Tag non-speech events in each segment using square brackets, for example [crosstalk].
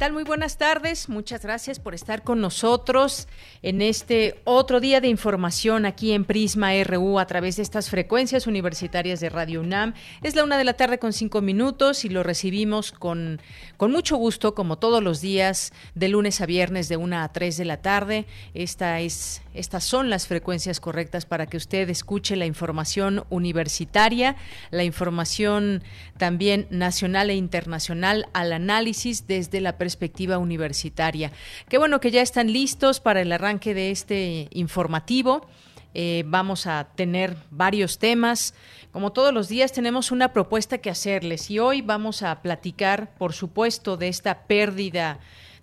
Tal? Muy buenas tardes. Muchas gracias por estar con nosotros en este otro día de información aquí en Prisma RU a través de estas frecuencias universitarias de Radio UNAM. Es la una de la tarde con cinco minutos y lo recibimos con, con mucho gusto, como todos los días, de lunes a viernes de una a tres de la tarde. Esta es, estas son las frecuencias correctas para que usted escuche la información universitaria, la información también nacional e internacional al análisis desde la perspectiva universitaria. Qué bueno que ya están listos para el arranque de este informativo. Eh, vamos a tener varios temas. Como todos los días tenemos una propuesta que hacerles y hoy vamos a platicar, por supuesto, de esta pérdida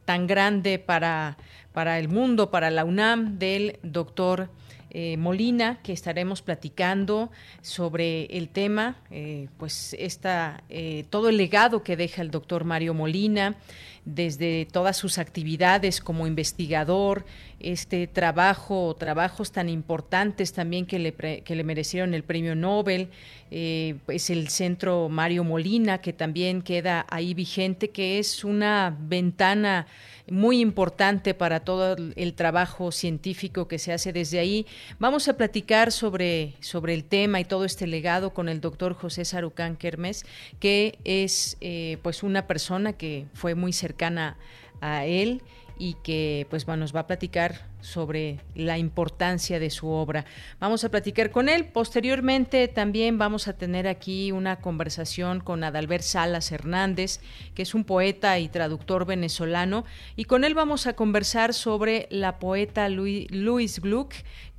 tan grande para, para el mundo, para la UNAM, del doctor eh, Molina, que estaremos platicando sobre el tema, eh, pues esta, todo el legado que deja el doctor Mario Molina desde todas sus actividades como investigador, este trabajo, trabajos tan importantes también que le, que le merecieron el premio Nobel, eh, es el centro Mario Molina, que también queda ahí vigente, que es una ventana muy importante para todo el trabajo científico que se hace desde ahí. Vamos a platicar sobre, sobre el tema y todo este legado con el doctor José Sarucán Kermes, que es eh, pues una persona que fue muy cercana a él y que pues nos va a platicar sobre la importancia de su obra. Vamos a platicar con él. Posteriormente también vamos a tener aquí una conversación con Adalbert Salas Hernández, que es un poeta y traductor venezolano, y con él vamos a conversar sobre la poeta Louis Gluck,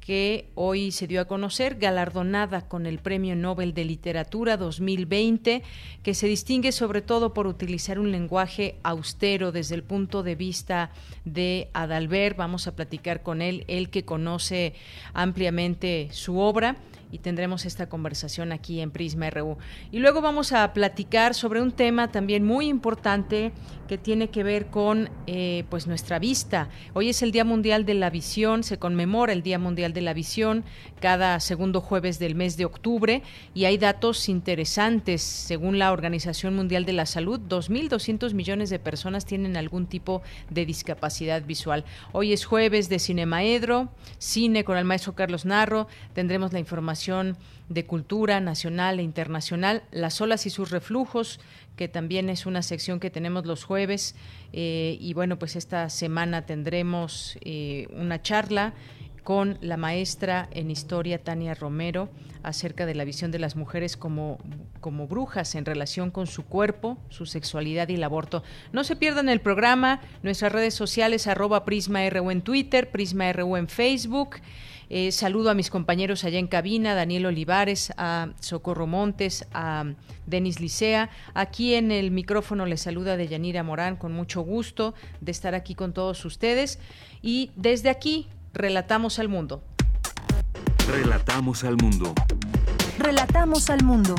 que hoy se dio a conocer, galardonada con el Premio Nobel de Literatura 2020, que se distingue sobre todo por utilizar un lenguaje austero desde el punto de vista de Adalbert. Vamos a platicar con él, él que conoce ampliamente su obra y tendremos esta conversación aquí en Prisma RU. Y luego vamos a platicar sobre un tema también muy importante que tiene que ver con eh, pues nuestra vista. Hoy es el Día Mundial de la Visión, se conmemora el Día Mundial de la Visión cada segundo jueves del mes de octubre y hay datos interesantes. Según la Organización Mundial de la Salud, 2.200 millones de personas tienen algún tipo de discapacidad visual. Hoy es jueves de Cinemaedro, cine con el maestro Carlos Narro, tendremos la información de cultura nacional e internacional, Las olas y sus reflujos, que también es una sección que tenemos los jueves. Eh, y bueno, pues esta semana tendremos eh, una charla con la maestra en historia Tania Romero acerca de la visión de las mujeres como, como brujas en relación con su cuerpo, su sexualidad y el aborto. No se pierdan el programa, nuestras redes sociales arroba Prisma RU en Twitter, Prisma RU en Facebook. Eh, saludo a mis compañeros allá en cabina, Daniel Olivares, a Socorro Montes, a Denis Licea. Aquí en el micrófono les saluda Deyanira Morán, con mucho gusto de estar aquí con todos ustedes. Y desde aquí, relatamos al mundo. Relatamos al mundo. Relatamos al mundo.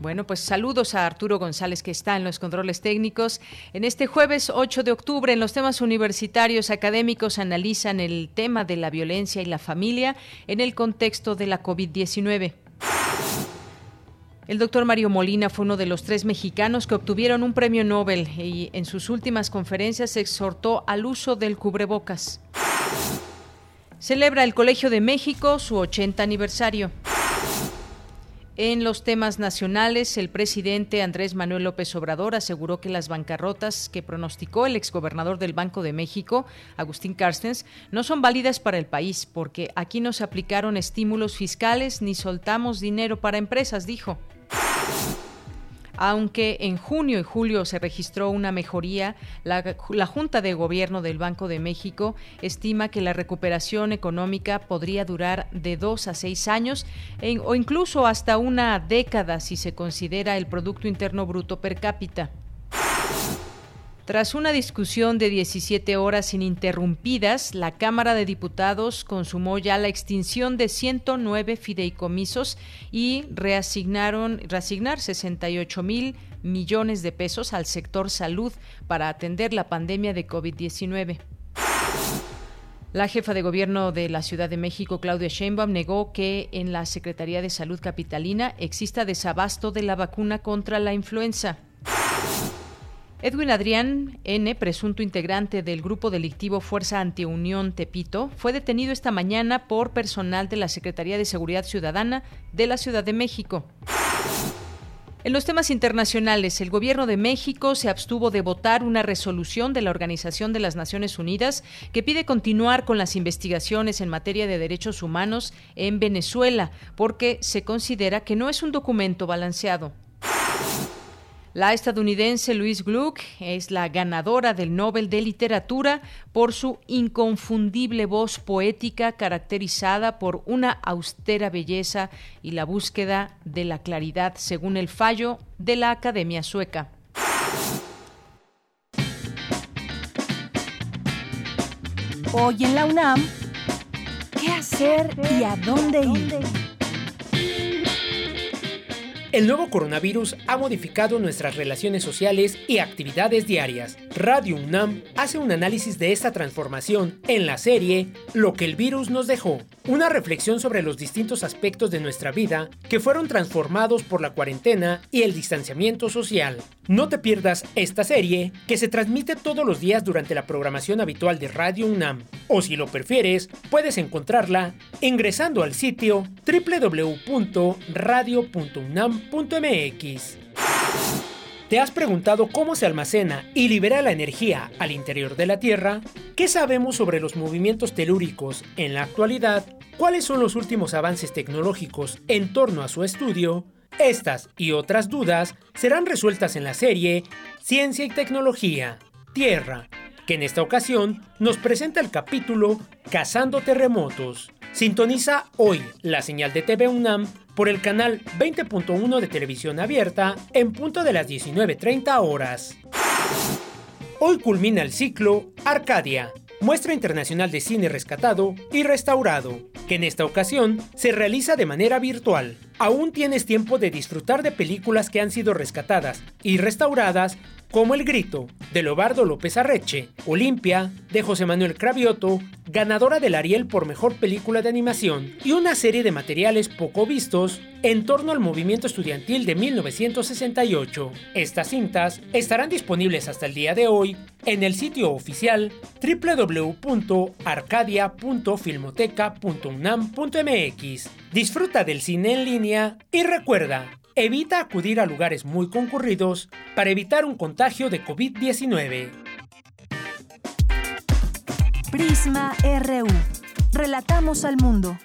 Bueno, pues saludos a Arturo González que está en los controles técnicos. En este jueves 8 de octubre, en los temas universitarios académicos analizan el tema de la violencia y la familia en el contexto de la COVID-19. El doctor Mario Molina fue uno de los tres mexicanos que obtuvieron un premio Nobel y en sus últimas conferencias exhortó al uso del cubrebocas. Celebra el Colegio de México su 80 aniversario. En los temas nacionales, el presidente Andrés Manuel López Obrador aseguró que las bancarrotas que pronosticó el exgobernador del Banco de México, Agustín Carstens, no son válidas para el país porque aquí no se aplicaron estímulos fiscales ni soltamos dinero para empresas, dijo. Aunque en junio y julio se registró una mejoría, la, Junta de Gobierno del Banco de México estima que la recuperación económica podría durar de dos a seis años o incluso hasta una década si se considera el Producto Interno Bruto per cápita. Tras una discusión de 17 horas ininterrumpidas, la Cámara de Diputados consumó ya la extinción de 109 fideicomisos y reasignaron reasignar 68 mil millones de pesos al sector salud para atender la pandemia de COVID-19. La jefa de gobierno de la Ciudad de México, Claudia Sheinbaum, negó que en la Secretaría de Salud Capitalina exista desabasto de la vacuna contra la influenza. Edwin Adrián N., presunto integrante del grupo delictivo Fuerza Antiunión Tepito, fue detenido esta mañana por personal de la Secretaría de Seguridad Ciudadana de la Ciudad de México. En los temas internacionales, el gobierno de México se abstuvo de votar una resolución de la Organización de las Naciones Unidas que pide continuar con las investigaciones en materia de derechos humanos en Venezuela, porque se considera que no es un documento balanceado. La estadounidense Louise Gluck es la ganadora del Nobel de Literatura por su inconfundible voz poética caracterizada por una austera belleza y la búsqueda de la claridad, según el fallo de la Academia Sueca. Hoy en la UNAM, ¿qué hacer y a dónde ir? El nuevo coronavirus ha modificado nuestras relaciones sociales y actividades diarias. Radio UNAM hace un análisis de esta transformación en la serie Lo que el virus nos dejó, una reflexión sobre los distintos aspectos de nuestra vida que fueron transformados por la cuarentena y el distanciamiento social. No te pierdas esta serie que se transmite todos los días durante la programación habitual de Radio UNAM. O si lo prefieres, puedes encontrarla ingresando al sitio www.radio.unam.mx. ¿Te has preguntado cómo se almacena y libera la energía al interior de la Tierra? ¿Qué sabemos sobre los movimientos telúricos en la actualidad? ¿Cuáles son los últimos avances tecnológicos en torno a su estudio? Estas y otras dudas serán resueltas en la serie Ciencia y Tecnología, Tierra, que en esta ocasión nos presenta el capítulo Cazando Terremotos. Sintoniza hoy la señal de TV UNAM por el canal 20.1 de televisión abierta en punto de las 19.30 horas. Hoy culmina el ciclo Arcadia, muestra internacional de cine rescatado y restaurado, que en esta ocasión se realiza de manera virtual. Aún tienes tiempo de disfrutar de películas que han sido rescatadas y restauradas como El Grito, de Lobardo López Arreche, Olimpia, de José Manuel Cravioto, ganadora del Ariel por Mejor Película de Animación, y una serie de materiales poco vistos en torno al movimiento estudiantil de 1968. Estas cintas estarán disponibles hasta el día de hoy en el sitio oficial www.arcadia.filmoteca.unam.mx. Disfruta del cine en línea y recuerda, Evita acudir a lugares muy concurridos para evitar un contagio de COVID-19. Prisma RU. Relatamos al mundo.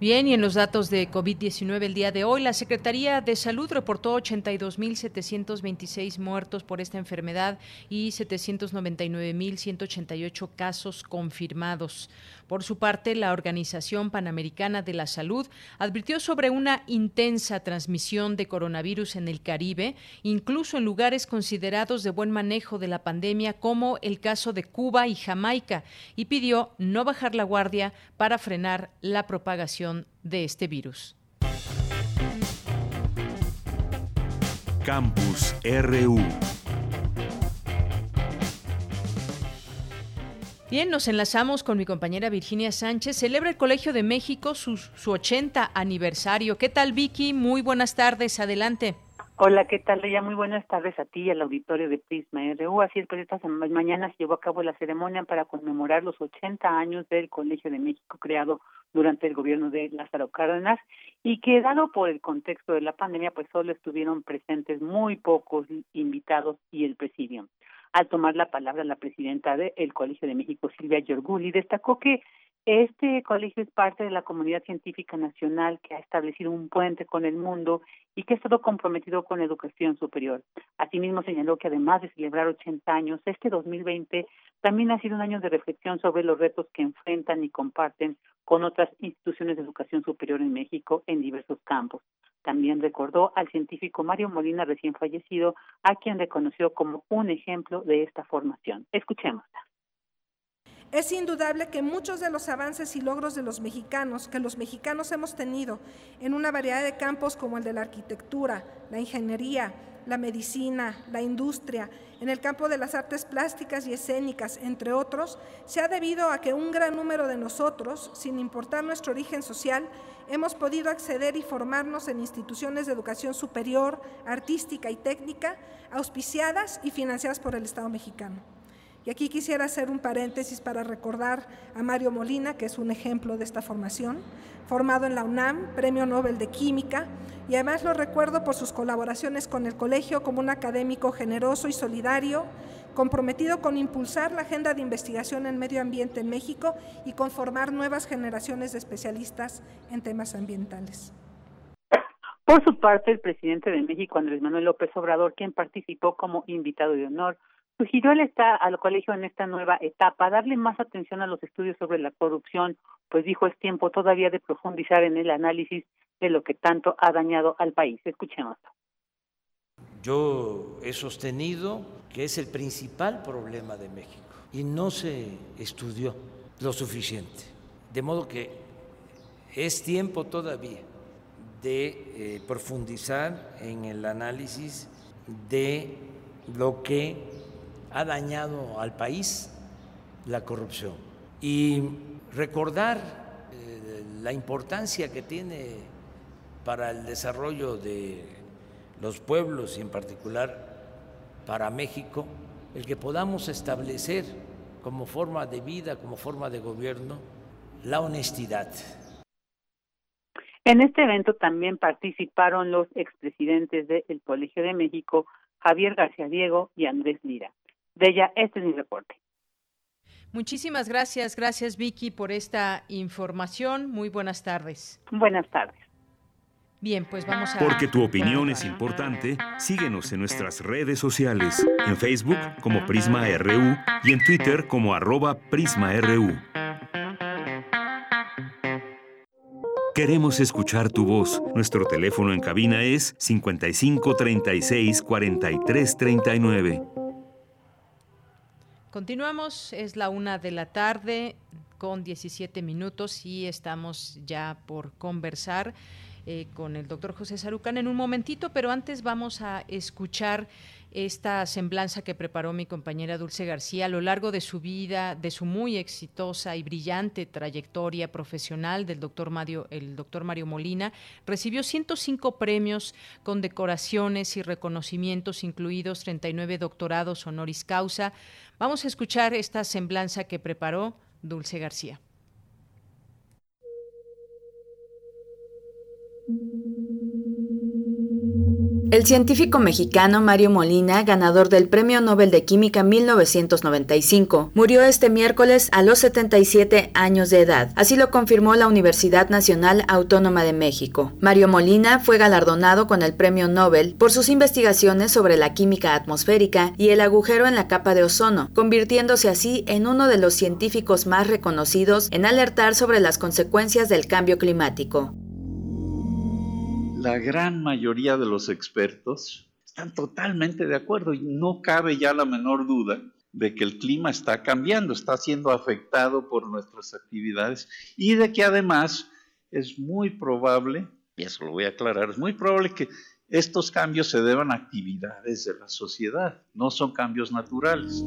Bien, y en los datos de COVID-19 el día de hoy, la Secretaría de Salud reportó 82.726 muertos por esta enfermedad y 799.188 casos confirmados. Por su parte, la Organización Panamericana de la Salud advirtió sobre una intensa transmisión de coronavirus en el Caribe, incluso en lugares considerados de buen manejo de la pandemia, como el caso de Cuba y Jamaica, y pidió no bajar la guardia para frenar la propagación de este virus. Campus RU Bien, nos enlazamos con mi compañera Virginia Sánchez. Celebra el Colegio de México su, su 80 aniversario. ¿Qué tal, Vicky? Muy buenas tardes. Adelante. Hola, ¿qué tal, Leia? Muy buenas tardes a ti y al auditorio de Prisma RU. Así es, pues esta mañana se llevó a cabo la ceremonia para conmemorar los 80 años del Colegio de México creado durante el gobierno de Lázaro Cárdenas y que dado por el contexto de la pandemia, pues solo estuvieron presentes muy pocos invitados y el presidium. Al tomar la palabra la presidenta del Colegio de México, Silvia Yorguli, destacó que Este colegio es parte de la comunidad científica nacional que ha establecido un puente con el mundo y que ha estado comprometido con la educación superior. Asimismo, señaló que además de celebrar 80 años, este 2020 también ha sido un año de reflexión sobre los retos que enfrentan y comparten con otras instituciones de educación superior en México en diversos campos. También recordó al científico Mario Molina, recién fallecido, a quien reconoció como un ejemplo de esta formación. Escuchémosla. Es indudable que muchos de los avances y logros de los mexicanos, que los mexicanos hemos tenido en una variedad de campos como el de la arquitectura, la ingeniería, la medicina, la industria, en el campo de las artes plásticas y escénicas, entre otros, se ha debido a que un gran número de nosotros, sin importar nuestro origen social, hemos podido acceder y formarnos en instituciones de educación superior, artística y técnica, auspiciadas y financiadas por el Estado mexicano. Y aquí quisiera hacer un paréntesis para recordar a Mario Molina, que es un ejemplo de esta formación, formado en la UNAM, Premio Nobel de Química, y además lo recuerdo por sus colaboraciones con el colegio como un académico generoso y solidario, comprometido con impulsar la agenda de investigación en medio ambiente en México y con formar nuevas generaciones de especialistas en temas ambientales. Por su parte, el presidente de México, Andrés Manuel López Obrador, quien participó como invitado de honor, Sugirió está, al colegio en esta nueva etapa darle más atención a los estudios sobre la corrupción, pues dijo es tiempo todavía de profundizar en el análisis de lo que tanto ha dañado al país. Escuchemos. Yo he sostenido que es el principal problema de México y no se estudió lo suficiente. De modo que es tiempo todavía de eh, profundizar en el análisis de lo que ha dañado al país la corrupción y recordar eh, la importancia que tiene para el desarrollo de los pueblos y en particular para México el que podamos establecer como forma de vida, como forma de gobierno, la honestidad. En este evento también participaron los expresidentes del Colegio de México, Javier García Diego y Andrés Lira de ella. Este es mi reporte. Muchísimas gracias, gracias Vicky por esta información. Muy buenas tardes. Buenas tardes. Bien, pues vamos a... Porque tu opinión es importante, síguenos en nuestras redes sociales, en Facebook como Prisma RU y en Twitter como arroba PrismaRU. Queremos escuchar tu voz. Nuestro teléfono en cabina es 55 36 43 39. Continuamos, es la una de la tarde con 17 minutos y estamos ya por conversar eh, con el doctor José Sarucán en un momentito, pero antes vamos a escuchar esta semblanza que preparó mi compañera Dulce García a lo largo de su vida, de su muy exitosa y brillante trayectoria profesional del doctor Mario, el doctor Mario Molina, recibió 105 premios con decoraciones y reconocimientos, incluidos 39 doctorados honoris causa. Vamos a escuchar esta semblanza que preparó Dulce García. El científico mexicano Mario Molina, ganador del Premio Nobel de Química 1995, murió este miércoles a los 77 años de edad. Así lo confirmó la Universidad Nacional Autónoma de México. Mario Molina fue galardonado con el Premio Nobel por sus investigaciones sobre la química atmosférica y el agujero en la capa de ozono, convirtiéndose así en uno de los científicos más reconocidos en alertar sobre las consecuencias del cambio climático la gran mayoría de los expertos están totalmente de acuerdo y no cabe ya la menor duda de que el clima está cambiando, está siendo afectado por nuestras actividades y de que además es muy probable, y eso lo voy a aclarar, es muy probable que estos cambios se deban a actividades de la sociedad, no son cambios naturales.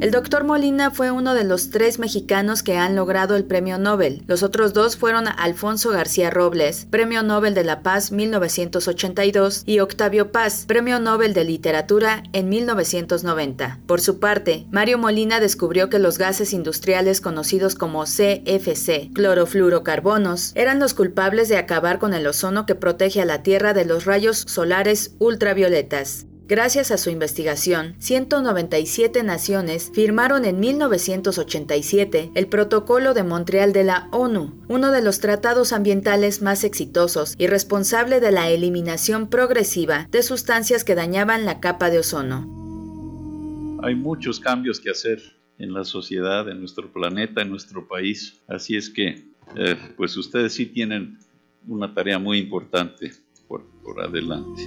El doctor Molina fue uno de los tres mexicanos que han logrado el premio Nobel. Los otros dos fueron Alfonso García Robles, Premio Nobel de la Paz 1982, y Octavio Paz, Premio Nobel de Literatura en 1990. Por su parte, Mario Molina descubrió que los gases industriales conocidos como CFC, clorofluorocarbonos, eran los culpables de acabar con el ozono que protege a la Tierra de los rayos solares ultravioletas. Gracias a su investigación, 197 naciones firmaron en 1987 el Protocolo de Montreal de la ONU, uno de los tratados ambientales más exitosos y responsable de la eliminación progresiva de sustancias que dañaban la capa de ozono. Hay muchos cambios que hacer en la sociedad, en nuestro planeta, en nuestro país. Así es que, eh, pues ustedes sí tienen una tarea muy importante por, por adelante.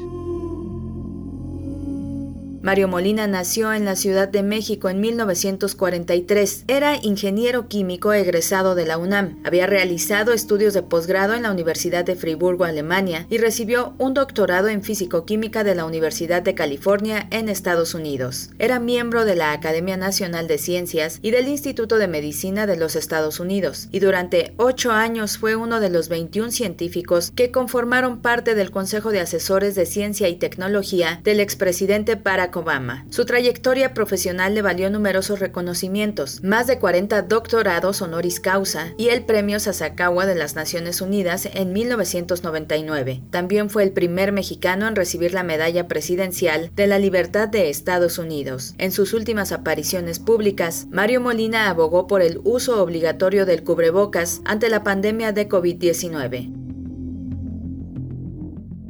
Mario Molina nació en la Ciudad de México en 1943. Era ingeniero químico egresado de la UNAM. Había realizado estudios de posgrado en la Universidad de Friburgo, Alemania, y recibió un doctorado en físico-química de la Universidad de California en Estados Unidos. Era miembro de la Academia Nacional de Ciencias y del Instituto de Medicina de los Estados Unidos, y durante ocho años fue uno de los 21 científicos que conformaron parte del Consejo de Asesores de Ciencia y Tecnología del expresidente Obama. Su trayectoria profesional le valió numerosos reconocimientos, más de 40 doctorados honoris causa y el Premio Sasakawa de las Naciones Unidas en 1999. También fue el primer mexicano en recibir la Medalla Presidencial de la Libertad de Estados Unidos. En sus últimas apariciones públicas, Mario Molina abogó por el uso obligatorio del cubrebocas ante la pandemia de COVID-19.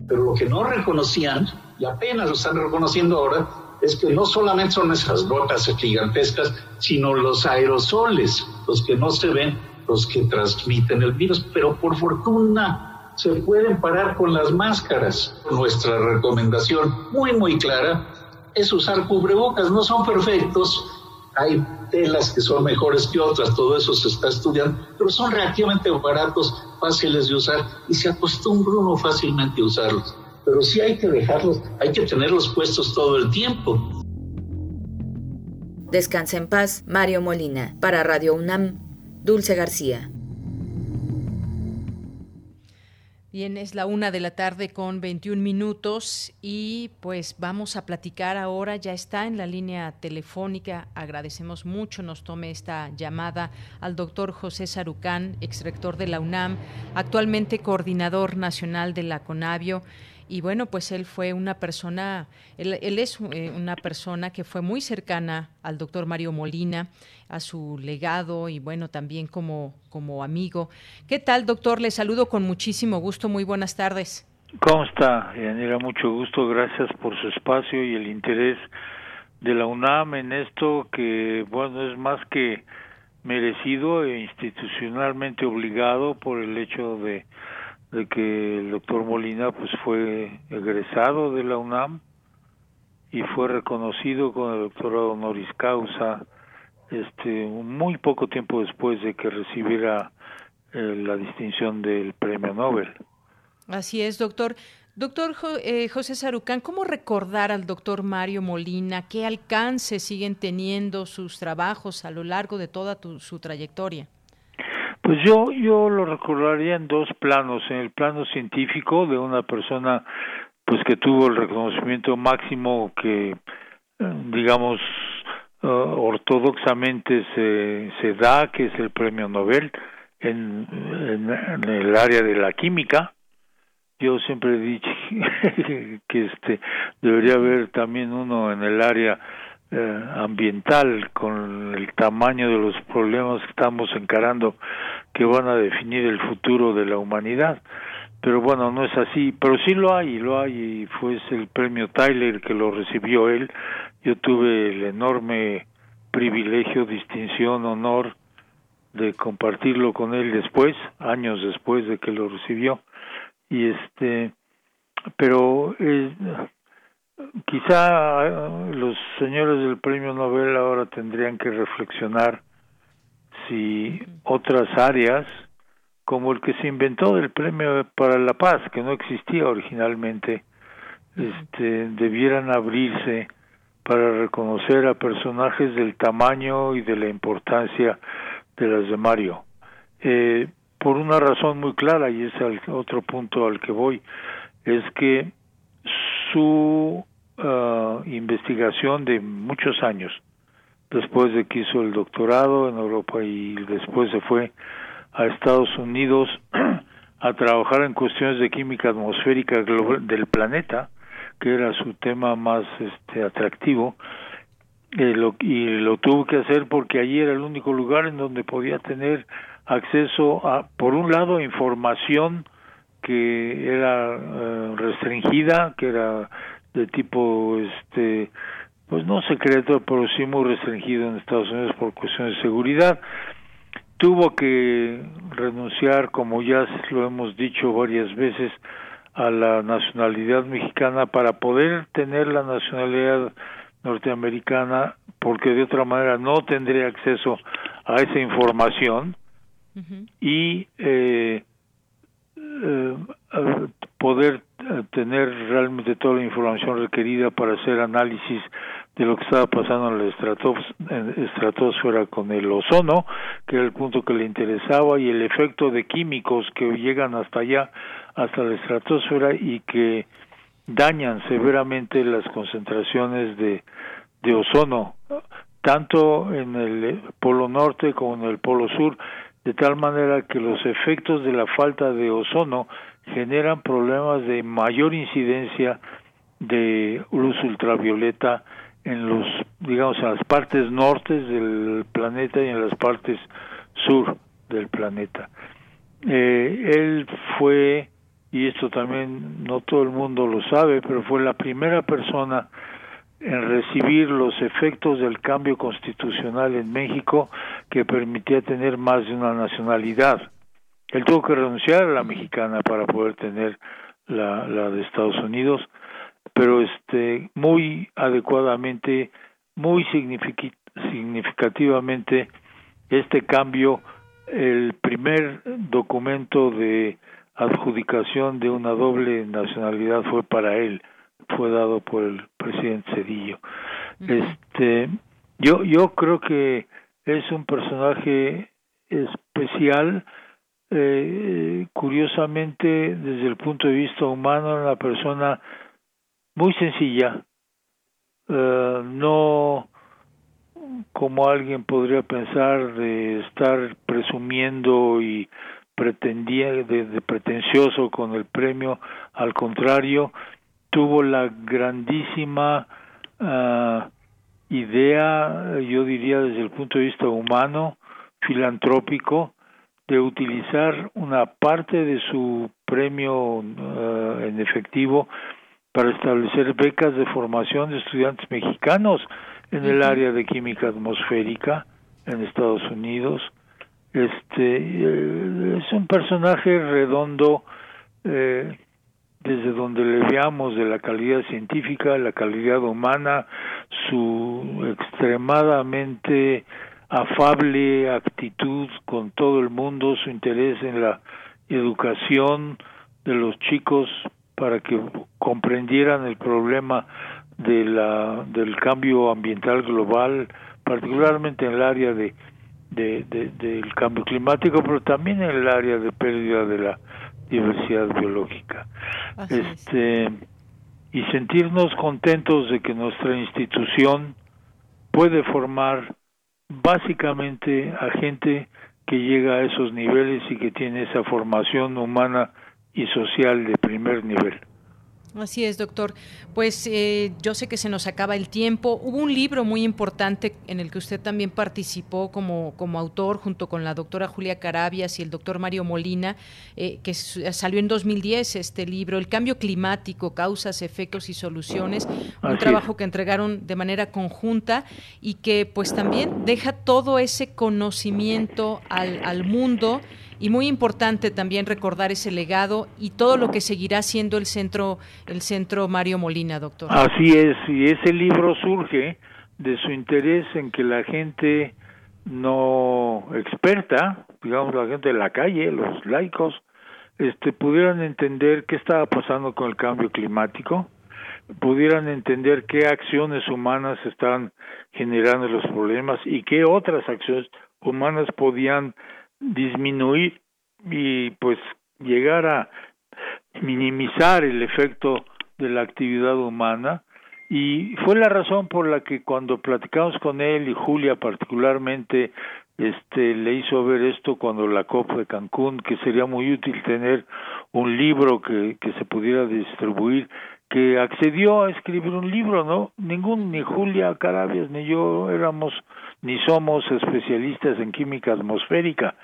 Pero lo que no reconocían y apenas lo están reconociendo ahora, es que no solamente son esas gotas gigantescas, sino los aerosoles, los que no se ven, los que transmiten el virus, pero por fortuna se pueden parar con las máscaras. Nuestra recomendación muy, muy clara es usar cubrebocas, no son perfectos, hay telas que son mejores que otras, todo eso se está estudiando, pero son relativamente baratos, fáciles de usar y se acostumbra uno fácilmente a usarlos pero sí hay que dejarlos, hay que tenerlos puestos todo el tiempo. Descansa en paz, Mario Molina. Para Radio UNAM, Dulce García. Bien, es la una de la tarde con 21 minutos y pues vamos a platicar ahora, ya está en la línea telefónica, agradecemos mucho, nos tome esta llamada al doctor José Sarucán, exrector de la UNAM, actualmente coordinador nacional de la CONAVIO y bueno, pues él fue una persona, él, es eh, una persona que fue muy cercana al doctor Mario Molina, a su legado y bueno, también como, como amigo. ¿Qué tal, doctor? Le saludo con muchísimo gusto. Muy buenas tardes. ¿Cómo está, Yanira? Mucho gusto. Gracias por su espacio y el interés de la UNAM en esto que, bueno, es más que merecido e institucionalmente obligado por el hecho de de que el doctor Molina pues fue egresado de la UNAM y fue reconocido con el doctorado honoris causa este muy poco tiempo después de que recibiera eh, la distinción del premio Nobel. Así es, doctor. Doctor eh, José Sarucán, ¿cómo recordar al doctor Mario Molina? ¿Qué alcance siguen teniendo sus trabajos a lo largo de toda su trayectoria? Pues yo, yo lo recordaría en dos planos. En el plano científico de una persona pues que tuvo el reconocimiento máximo que, eh, digamos, uh, ortodoxamente se, se da, que es el premio Nobel en, en, el área de la química. Yo siempre he dicho [laughs] que este debería haber también uno en el área eh, ambiental con el tamaño de los problemas que estamos encarando que van a definir el futuro de la humanidad. Pero bueno no es así. Pero sí lo hay lo hay. Y fue el premio Tyler que lo recibió él. Yo tuve el enorme privilegio distinción honor de compartirlo con él después años después de que lo recibió. Y este pero quizá eh, los señores del premio Nobel ahora tendrían que reflexionar si otras áreas como el que se inventó del premio para la paz que no existía originalmente este debieran abrirse para reconocer a personajes del tamaño y de la importancia de las de Mario. Eh, por una razón muy clara y es el otro punto al que voy es que su uh, investigación de muchos años, después de que hizo el doctorado en Europa y después se fue a Estados Unidos [clears throat] a trabajar en cuestiones de química atmosférica del planeta, que era su tema más este atractivo eh, lo, y lo tuvo que hacer porque allí era el único lugar en donde podía tener acceso a por un lado información que era eh, restringida que era de tipo este pues no secreto pero sí muy restringido en Estados Unidos por cuestiones de seguridad. Tuvo que renunciar como ya lo hemos dicho varias veces a la nacionalidad mexicana para poder tener la nacionalidad norteamericana porque de otra manera no tendría acceso a esa información. Y eh, eh, poder eh, tener realmente toda la información requerida para hacer análisis de lo que estaba pasando en la estratosfera con el ozono, que era el punto que le interesaba, y el efecto de químicos que llegan hasta allá, hasta la estratosfera, y que dañan severamente las concentraciones de, de ozono, tanto en el polo norte como en el polo sur, de tal manera que los efectos de la falta de ozono generan problemas de mayor incidencia de luz ultravioleta en los digamos en las partes nortes del planeta y en las partes sur del planeta. Eh, él fue y esto también no todo el mundo lo sabe pero fue la primera persona en recibir los efectos del cambio constitucional en México que permitía tener más de una nacionalidad. Él tuvo que renunciar a la mexicana para poder tener la, la de Estados Unidos pero este muy adecuadamente, muy significativamente este cambio, el primer documento de adjudicación de una doble nacionalidad fue para él, fue dado por el presidente Cedillo. Este, yo yo creo que es un personaje especial, eh, curiosamente desde el punto de vista humano, una persona muy sencilla, eh, no como alguien podría pensar de estar presumiendo y pretendía de, pretencioso con el premio, al contrario, tuvo la grandísima ah, idea, yo diría desde el punto de vista humano, filantrópico, de utilizar una parte de su premio ah, en efectivo para establecer becas de formación de estudiantes mexicanos en el área de química atmosférica en Estados Unidos. Este eh, es un personaje redondo eh, desde donde le veamos de la calidad científica, la calidad humana, su extremadamente afable actitud con todo el mundo, su interés en la educación de los chicos para que comprendieran el problema de la, del cambio ambiental global, particularmente en el área de, de, del cambio climático, pero también en el área de pérdida de la diversidad biológica. este y sentirnos contentos de que nuestra institución puede formar básicamente a gente que llega a esos niveles y que tiene esa formación humana y social de primer nivel. Así es, doctor. Pues eh, yo sé que se nos acaba el tiempo. Hubo un libro muy importante en el que usted también participó como, como autor junto con la doctora Julia Carabias y el doctor Mario Molina, eh, que salió en 2010 este libro, El cambio climático, causas, efectos y soluciones, un trabajo que entregaron de manera conjunta y que pues también deja todo ese conocimiento al, al mundo y muy importante también recordar ese legado y todo lo que seguirá siendo el centro el centro Mario Molina, doctor. Así es, y ese libro surge de su interés en que la gente no experta, digamos la gente de la calle, los laicos, este pudieran entender qué estaba pasando con el cambio climático, pudieran entender qué acciones humanas están generando los problemas y qué otras acciones humanas podían disminuir y pues llegar a minimizar el efecto de la actividad humana y fue la razón por la que cuando platicamos con él y Julia particularmente este le hizo ver esto cuando la COP de Cancún que sería muy útil tener un libro que, que se pudiera distribuir que accedió a escribir un libro, ¿no? Ningún, ni Julia Carabias ni yo éramos ni somos especialistas en química atmosférica.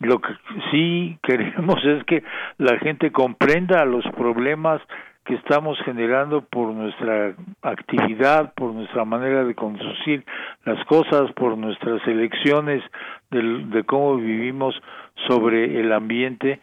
Lo que sí [laughs] queremos es que la gente comprenda los problemas que estamos generando por nuestra actividad, por nuestra manera de conducir las cosas, por nuestras elecciones de, de cómo vivimos sobre el ambiente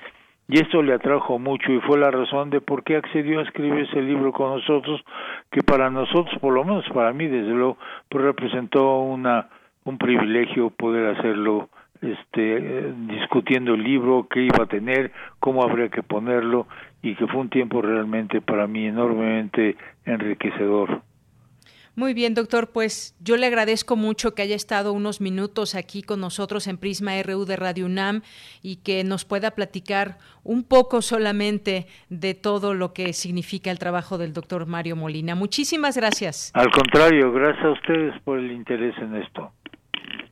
y esto le atrajo mucho y fue la razón de por qué accedió a escribir ese libro con nosotros, que para nosotros, por lo menos para mí, desde luego, pues representó una un privilegio poder hacerlo este discutiendo el libro, qué iba a tener, cómo habría que ponerlo y que fue un tiempo realmente para mí enormemente enriquecedor. Muy bien, doctor, pues yo le agradezco mucho que haya estado unos minutos aquí con nosotros en Prisma RU de Radio UNAM y que nos pueda platicar un poco solamente de todo lo que significa el trabajo del doctor Mario Molina. Muchísimas gracias. Al contrario, gracias a ustedes por el interés en esto.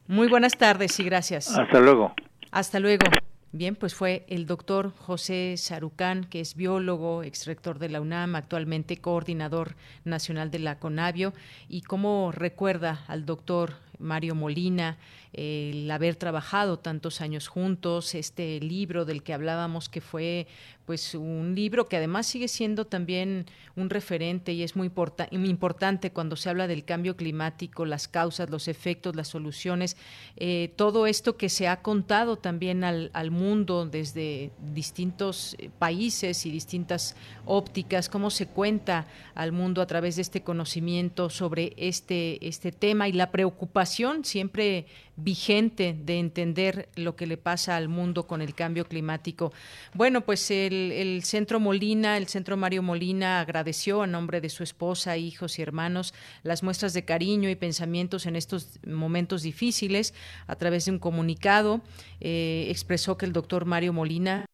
Muy buenas tardes y gracias. Hasta luego. Hasta luego. Bien, pues fue el doctor José Sarucán, que es biólogo, exrector de la UNAM, actualmente coordinador nacional de la CONAVIO, y cómo recuerda al doctor Mario Molina, el haber trabajado tantos años juntos, este libro del que hablábamos que fue pues un libro que además sigue siendo también un referente y es muy importante cuando se habla del cambio climático, las causas, los efectos, las soluciones, eh, todo esto que se ha contado también al, al mundo desde distintos eh, países y distintas ópticas, cómo se cuenta al mundo a través de este conocimiento sobre este, este tema y la preocupación siempre vigente de entender lo que le pasa al mundo con el cambio climático. Bueno, pues el, Centro Molina, el Centro Mario Molina agradeció a nombre de su esposa, hijos y hermanos las muestras de cariño y pensamientos en estos momentos difíciles. A través de un comunicado eh, expresó que el doctor Mario Molina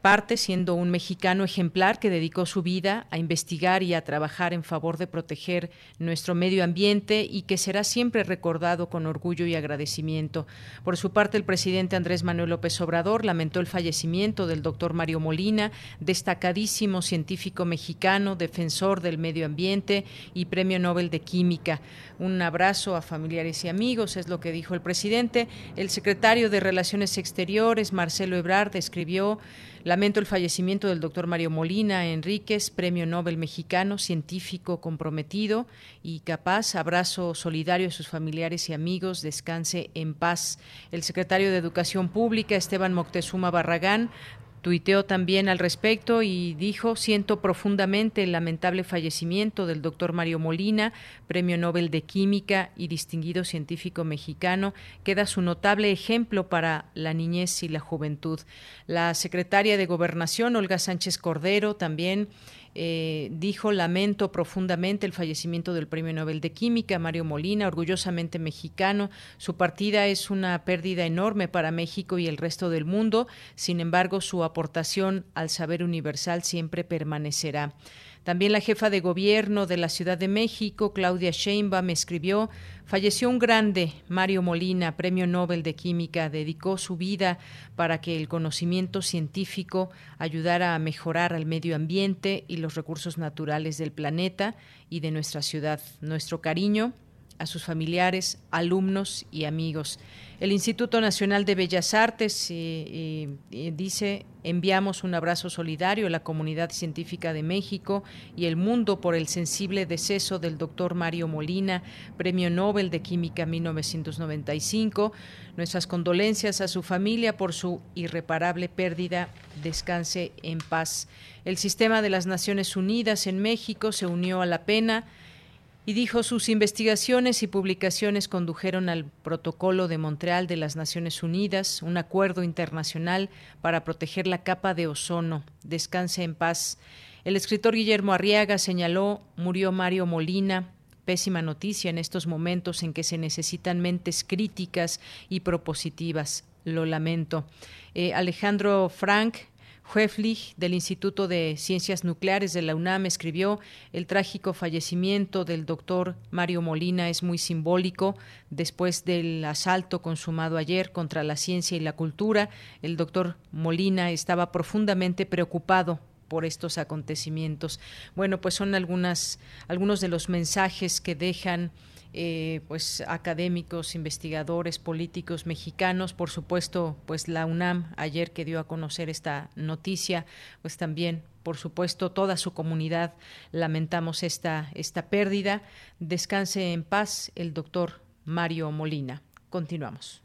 parte siendo un mexicano ejemplar que dedicó su vida a investigar y a trabajar en favor de proteger nuestro medio ambiente y que será siempre recordado con orgullo y agradecimiento. Por su parte, el presidente Andrés Manuel López Obrador lamentó el fallecimiento del doctor Mario Molina, destacadísimo científico mexicano, defensor del medio ambiente y premio Nobel de Química. Un abrazo a familiares y amigos, es lo que dijo el presidente. El secretario de Relaciones Exteriores, Marcelo Ebrard, escribió Lamento el fallecimiento del doctor Mario Molina Enríquez, premio Nobel mexicano, científico comprometido y capaz. Abrazo solidario a sus familiares y amigos. Descanse en paz. El secretario de Educación Pública, Esteban Moctezuma Barragán, Tuiteó también al respecto y dijo, siento profundamente el lamentable fallecimiento del doctor Mario Molina, Premio Nobel de Química y distinguido científico mexicano. Queda su notable ejemplo para la niñez y la juventud. La secretaria de Gobernación, Olga Sánchez Cordero, también eh, dijo, lamento profundamente el fallecimiento del Premio Nobel de Química, Mario Molina, orgullosamente mexicano. Su partida es una pérdida enorme para México y el resto del mundo. Sin embargo, su aportación al saber universal siempre permanecerá. También la jefa de gobierno de la Ciudad de México, Claudia Sheinbaum, escribió, falleció un grande, Mario Molina, Premio Nobel de Química, dedicó su vida para que el conocimiento científico ayudara a mejorar al medio ambiente y los recursos naturales del planeta y de nuestra ciudad. Nuestro cariño a sus familiares, alumnos y amigos. El Instituto Nacional de Bellas Artes eh, eh, dice, enviamos un abrazo solidario a la comunidad científica de México y el mundo por el sensible deceso del doctor Mario Molina, Premio Nobel de Química 1995. Nuestras condolencias a su familia por su irreparable pérdida. Descanse en paz. El sistema de las Naciones Unidas en México se unió a la pena y dijo sus investigaciones y publicaciones condujeron al Protocolo de Montreal de las Naciones Unidas, un acuerdo internacional para proteger la capa de ozono. Descanse en paz. El escritor Guillermo Arriaga señaló, murió Mario Molina, pésima noticia en estos momentos en que se necesitan mentes críticas y propositivas. Lo lamento. Eh, Alejandro Frank Hueflich, del Instituto de Ciencias Nucleares de la UNAM, escribió El trágico fallecimiento del doctor Mario Molina es muy simbólico. Después del asalto consumado ayer contra la ciencia y la cultura, el doctor Molina estaba profundamente preocupado por estos acontecimientos. Bueno, pues son algunas, algunos de los mensajes que dejan eh, pues académicos, investigadores, políticos mexicanos, por supuesto, pues la UNAM ayer que dio a conocer esta noticia, pues también por supuesto, toda su comunidad lamentamos esta, esta pérdida. Descanse en paz el doctor Mario Molina. Continuamos.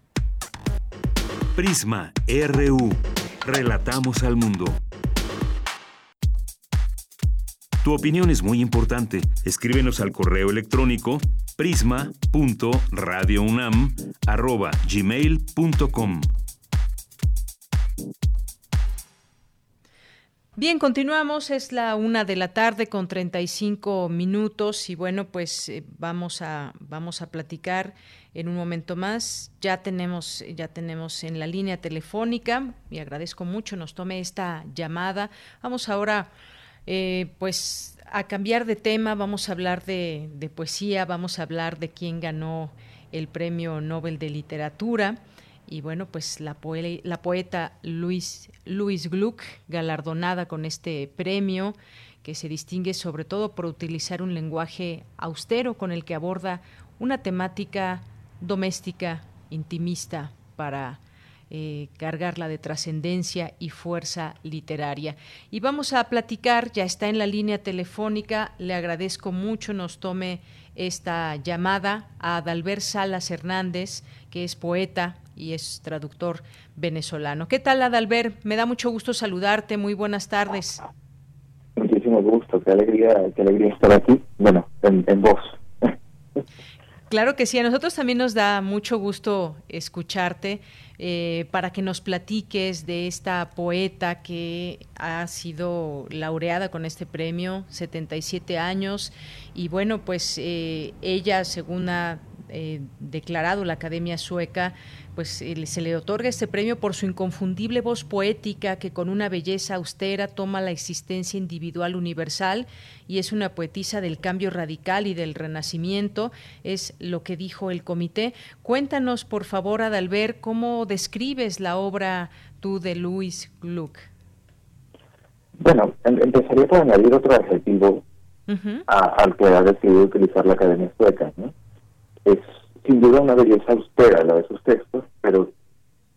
Prisma RU. Relatamos al mundo. Tu opinión es muy importante. Escríbenos al correo electrónico prisma.radiounam@gmail.com. Bien, continuamos. Es la una de la tarde con 35 minutos y bueno, pues eh, vamos a vamos a platicar en un momento más. Ya tenemos ya tenemos en la línea telefónica y agradezco mucho nos tome esta llamada. Vamos ahora, eh, pues a cambiar de tema. Vamos a hablar de, poesía. Vamos a hablar de quién ganó el Premio Nobel de Literatura y bueno, pues la, la poeta Luis, Luis Gluck, galardonada con este premio, que se distingue sobre todo por utilizar un lenguaje austero con el que aborda una temática doméstica, intimista, para eh, cargarla de trascendencia y fuerza literaria. Y vamos a platicar, ya está en la línea telefónica, le agradezco mucho, nos tome esta llamada a Adalbert Salas Hernández, que es poeta, y es traductor venezolano. ¿Qué tal, Adalbert? Me da mucho gusto saludarte. Muy buenas tardes. Muchísimo gusto. Qué alegría, qué alegría estar aquí. Bueno, en, en voz. Claro que sí, a nosotros también nos da mucho gusto escucharte eh, para que nos platiques de esta poeta que ha sido laureada con este premio, 77 años, y bueno, pues eh, ella, según ha eh, declarado la Academia Sueca, pues eh, se le otorga este premio por su inconfundible voz poética que con una belleza austera toma la existencia individual universal y es una poetisa del cambio radical y del renacimiento, es lo que dijo el comité. Cuéntanos, por favor, Adalbert, cómo describes la obra tú de Louis Gluck. Bueno, em, empezaría por añadir otro adjetivo al que ha decidido utilizar la Academia Sueca. ¿no? Es sin duda una belleza austera la de sus textos, pero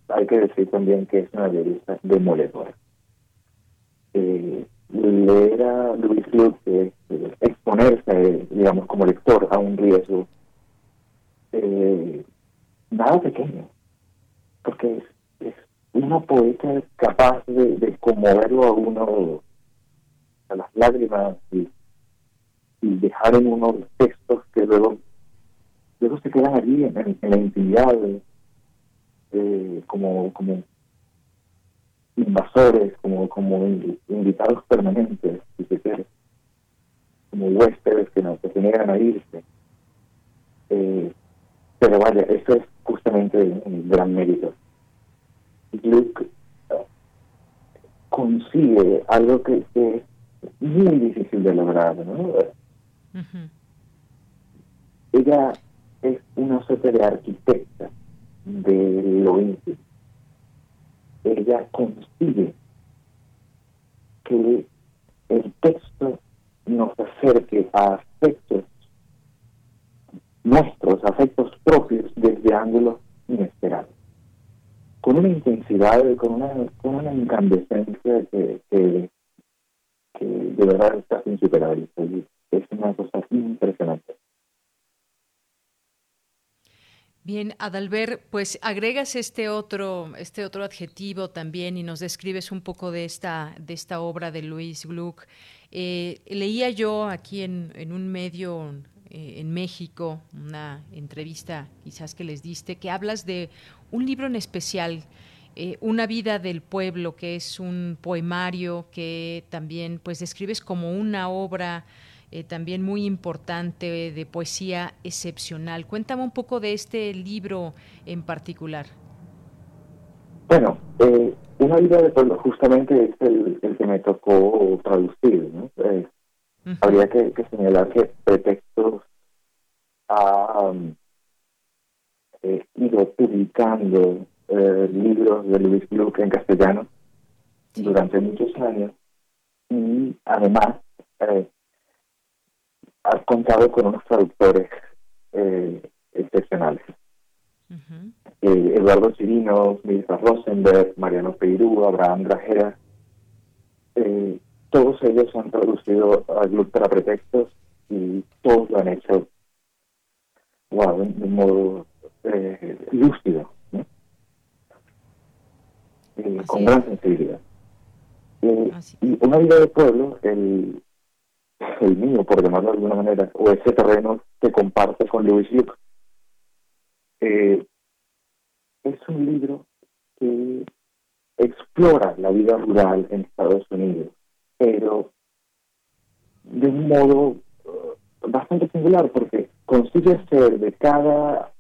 hay que decir también que es una belleza demoledora. Eh, leer a Luis Luc, eh, exponerse, digamos, como lector a un riesgo, eh, nada pequeño, porque es, una poeta capaz de, conmoverlo a uno a las lágrimas y dejar en uno los textos que luego luego se quedan allí en, la intimidad eh, como como invasores como como invitados permanentes si se quiere como huéspedes que no que se niegan a irse. Eh, pero vaya eso es justamente un gran mérito. Luke eh, consigue algo que, es muy difícil de lograr ¿no? ella es una suerte de arquitecta de lo íntimo. Ella consigue que el texto nos acerque a aspectos nuestros, afectos propios desde ángulos inesperados. Con una intensidad, con una, con una incandescencia que, que, de verdad está insuperable. Es una cosa impresionante. Bien, Adalbert, pues agregas este otro, este otro adjetivo también y nos describes un poco de esta, de esta obra de Luis Gluck. Eh, leía yo aquí en, un medio eh, en México, una entrevista quizás que les diste, que hablas de un libro en especial, eh, Una vida del pueblo, que es un poemario que también pues describes como una obra eh, también muy importante de poesía excepcional. Cuéntame un poco de este libro en particular. Bueno, eh, Una vida de pueblo justamente es el, que me tocó traducir. ¿no? Eh, habría que, señalar que pretextos ha ido publicando libros de Luis Gluck en castellano durante muchos años y además eh, ha contado con unos traductores eh, excepcionales. Eh, Eduardo Chirinos, Mirza Rosenberg, Mariano Peirú, Abraham Grajera, eh, todos ellos han traducido para pretextos y todos lo han hecho wow, de, un modo eh, lúcido, con gran sensibilidad. y una vida de pueblo, el, el mío, por llamarlo de alguna manera, o ese terreno que comparte con Louis Luke, eh, es un libro que explora la vida rural en Estados Unidos, pero de un modo eh, bastante singular, porque consigue ser de cada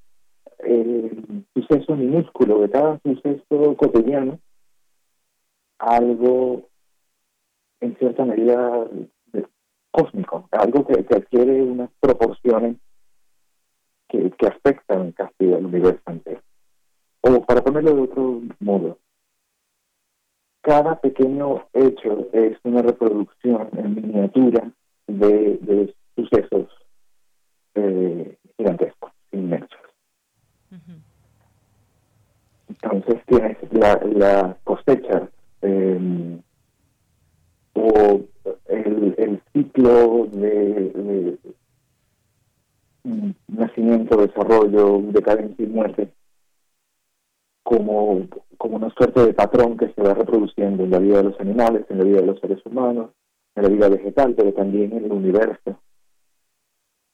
eh, suceso minúsculo, de cada suceso cotidiano, algo en cierta medida cósmico, algo que, adquiere unas proporciones que, que afectan casi al universo entero. O para ponerlo de otro modo, cada pequeño hecho es una reproducción en miniatura de, sucesos eh, gigantescos, inmensos. Entonces tienes la, la cosecha eh, o el, ciclo de, nacimiento, desarrollo, decadencia y muerte como, como una suerte de patrón que se va reproduciendo en la vida de los animales, en la vida de los seres humanos, en la vida vegetal, pero también en el universo.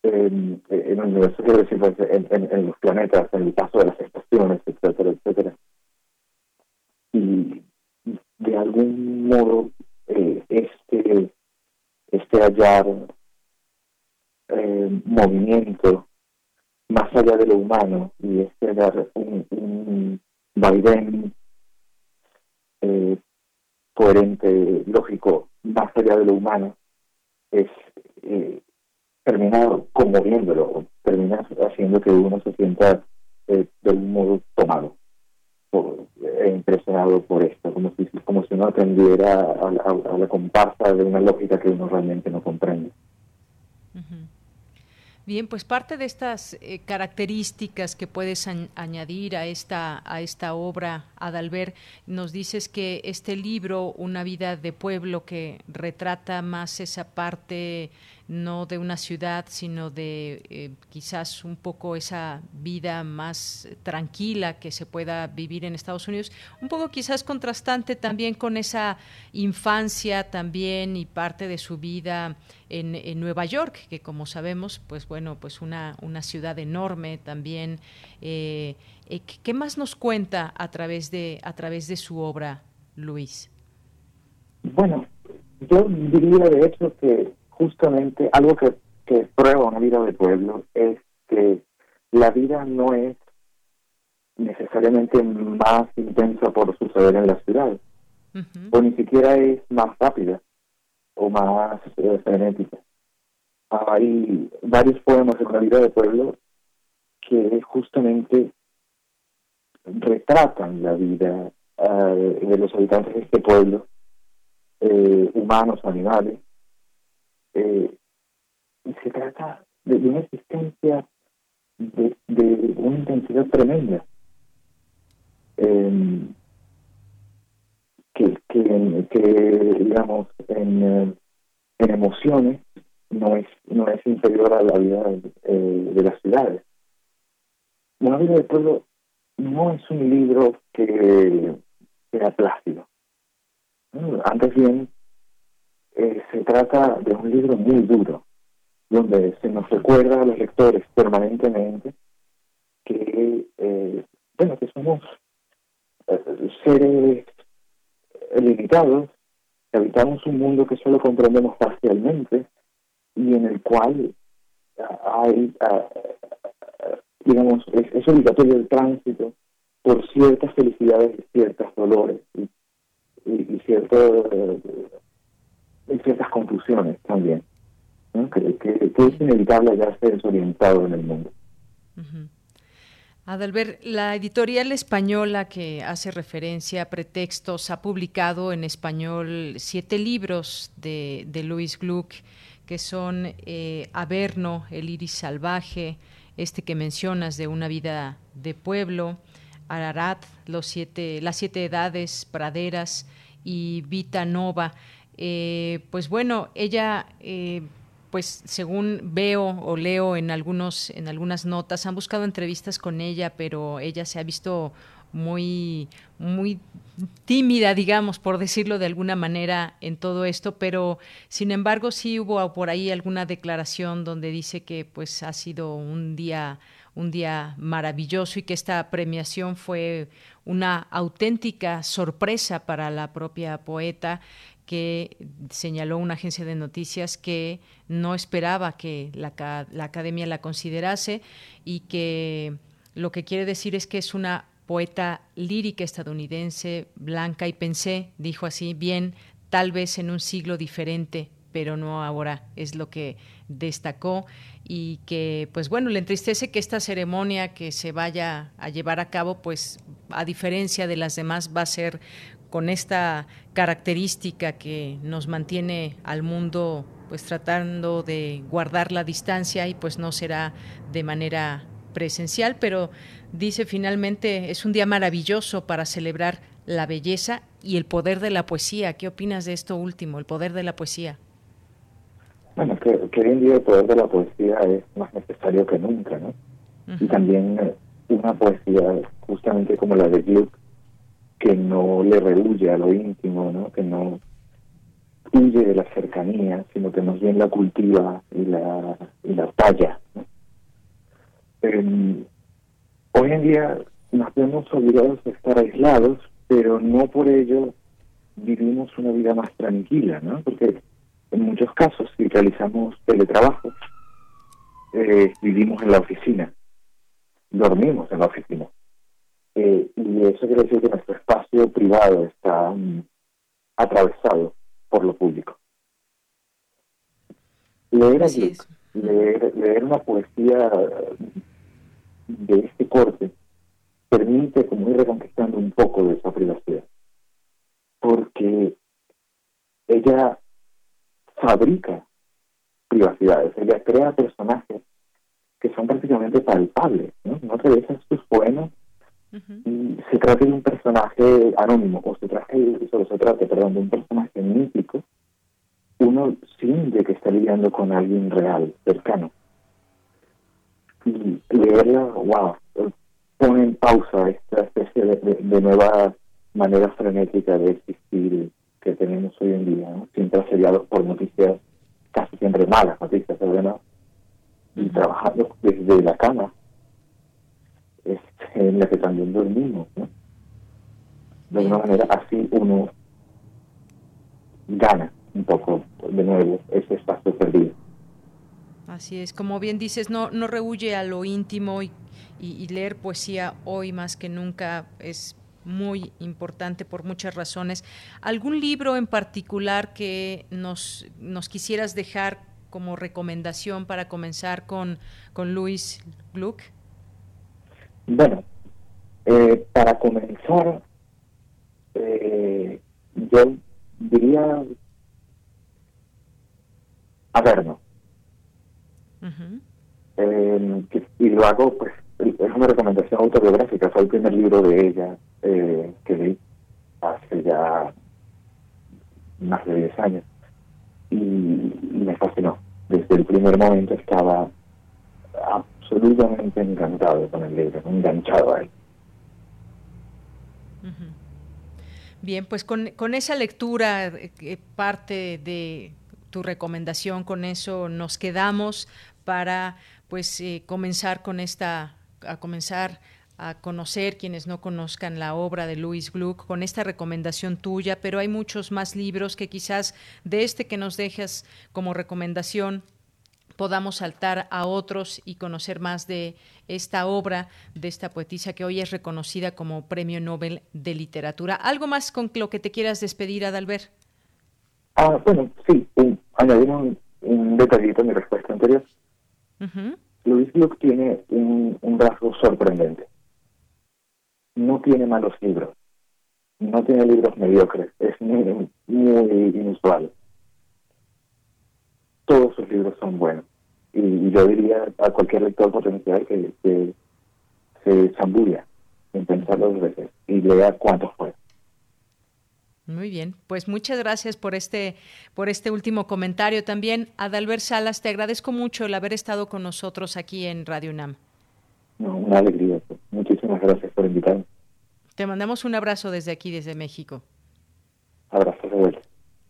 En, el universo, quiero decir, pues, en, los planetas, en el paso de las estaciones, etcétera, etcétera. Y de algún modo eh, este, hallar eh, movimiento más allá de lo humano y este hallar un, un vaivén eh, coherente, lógico, más allá de lo humano, es eh, termina conmoviéndolo, termina haciendo que uno se sienta de un modo tomado impresionado por esto, como si, como si uno atendiera a, la comparsa de una lógica que uno realmente no comprende. Bien, pues parte de estas eh, características que puedes añadir a esta a esta obra, Adalbert, nos dices que este libro, Una vida de pueblo, que retrata más esa parte no de una ciudad, sino de eh, quizás un poco esa vida más tranquila que se pueda vivir en Estados Unidos, un poco quizás contrastante también con esa infancia también y parte de su vida en, en Nueva York, que como sabemos, pues bueno, pues una, una ciudad enorme también. Eh, eh, ¿Qué más nos cuenta a través de, a través de su obra, Luis? Bueno, yo diría de hecho que justamente algo que, que prueba una vida de pueblo es que la vida no es necesariamente más intensa por suceder en la ciudad, o ni siquiera es más rápida o más eh, frenética. Hay varios poemas de la vida de pueblo que justamente retratan la vida eh, de los habitantes de este pueblo, eh, humanos animales, eh, se trata de, una existencia de, una intensidad tremenda. Em, que, que, digamos, en, en, emociones no es, no es inferior a la vida eh, de las ciudades. Una vida de pueblo no es un libro que sea plácido. Antes bien, eh, se trata de un libro muy duro, donde se nos recuerda a los lectores permanentemente que, eh, bueno, que somos eh, seres limitados, que habitamos un mundo que solo comprendemos parcialmente y en el cual hay, digamos, es, obligatorio el tránsito por ciertas felicidades y ciertos dolores y, y, y ciertos hay ciertas confusiones también, que, es inevitable hallarse desorientado en el mundo. Adalbert, la editorial española que hace referencia a pretextos ha publicado en español siete libros de, de Luis Gluck, que son eh, Averno, El iris salvaje, este que mencionas de una vida de pueblo, Ararat, los siete, las siete edades, praderas y Vita Nova. Eh, pues bueno, ella eh, pues según veo o leo en algunos en algunas notas han buscado entrevistas con ella pero ella se ha visto muy muy tímida digamos por decirlo de alguna manera en todo esto pero sin embargo sí hubo por ahí alguna declaración donde dice que pues ha sido un día un día maravilloso y que esta premiación fue una auténtica sorpresa para la propia poeta que señaló una agencia de noticias que no esperaba que la, la, academia la considerase y que lo que quiere decir es que es una poeta lírica estadounidense, blanca, y pensé, dijo así, bien, tal vez en un siglo diferente, pero no ahora, es lo que destacó. Y que, pues bueno, le entristece que esta ceremonia que se vaya a llevar a cabo, pues a diferencia de las demás, va a ser con esta característica que nos mantiene al mundo pues tratando de guardar la distancia y pues no será de manera presencial, pero dice finalmente es un día maravilloso para celebrar la belleza y el poder de la poesía. ¿Qué opinas de esto último, el poder de la poesía? Bueno, que, que hoy en día el poder de la poesía es más necesario que nunca, ¿no? Y también eh, una poesía justamente como la de Gluck, que no le rehuye a lo íntimo, ¿no? que no huye de la cercanía, sino que más bien la cultiva y la, y la talla. Em, hoy en día nos vemos obligados a estar aislados, pero no por ello vivimos una vida más tranquila, ¿no? porque en muchos casos, si realizamos teletrabajo, eh, vivimos en la oficina, dormimos en la oficina. Eh, y eso quiere decir que nuestro espacio privado está mm, atravesado por lo público. Leer, leer, leer una poesía de este corte permite como ir reconquistando un poco de esa privacidad. Porque ella fabrica privacidades, ella crea personajes que son prácticamente palpables, ¿no? No revisas sus poemas se trata de un personaje anónimo, o se trata, se trata perdón, de un personaje mítico, uno siente que está lidiando con alguien real, cercano. Y leerla, wow, pone en pausa esta especie de, nueva manera frenética de existir que tenemos hoy en día, siempre asediados por noticias, casi siempre malas noticias, ¿verdad? Y trabajando desde la cama, es en la que también dormimos, ¿no? De alguna manera, así uno gana un poco de nuevo ese espacio perdido. Así es, como bien dices, no, no rehuye a lo íntimo y, y, leer poesía hoy más que nunca es muy importante por muchas razones. ¿Algún libro en particular que nos, nos quisieras dejar como recomendación para comenzar con, con Luis Gluck? Bueno, eh, para comenzar, eh, yo diría a ver, no. Eh, y lo hago, pues, es una recomendación autobiográfica, fue el primer libro de ella que leí hace ya más de 10 años y me fascinó. Desde el primer momento estaba absolutamente encantado con el libro, enganchado a él. Bien, pues con, con esa lectura, eh, parte de tu recomendación, con eso nos quedamos para pues eh, comenzar con esta, a comenzar a conocer quienes no conozcan la obra de Louis Gluck con esta recomendación tuya, pero hay muchos más libros que quizás de este que nos dejas como recomendación podamos saltar a otros y conocer más de esta obra de esta poetisa que hoy es reconocida como Premio Nobel de Literatura. ¿Algo más con lo que te quieras despedir, Adalbert? Ah, bueno, sí, añadir un, detallito a mi respuesta anterior. Luis Gluck tiene un, rasgo sorprendente no tiene malos libros, no tiene libros mediocres, es muy, muy inusual. Todos sus libros son buenos. Y, yo diría a cualquier lector potencial que, que se zambulla en pensar dos veces y lea cuántos fue. Muy bien, pues muchas gracias por este, por este último comentario. También, Adalbert Salas, te agradezco mucho el haber estado con nosotros aquí en Radio UNAM. No, una alegría. Muchísimas gracias por invitarme. Te mandamos un abrazo desde aquí, desde México. Abrazo de vuelta.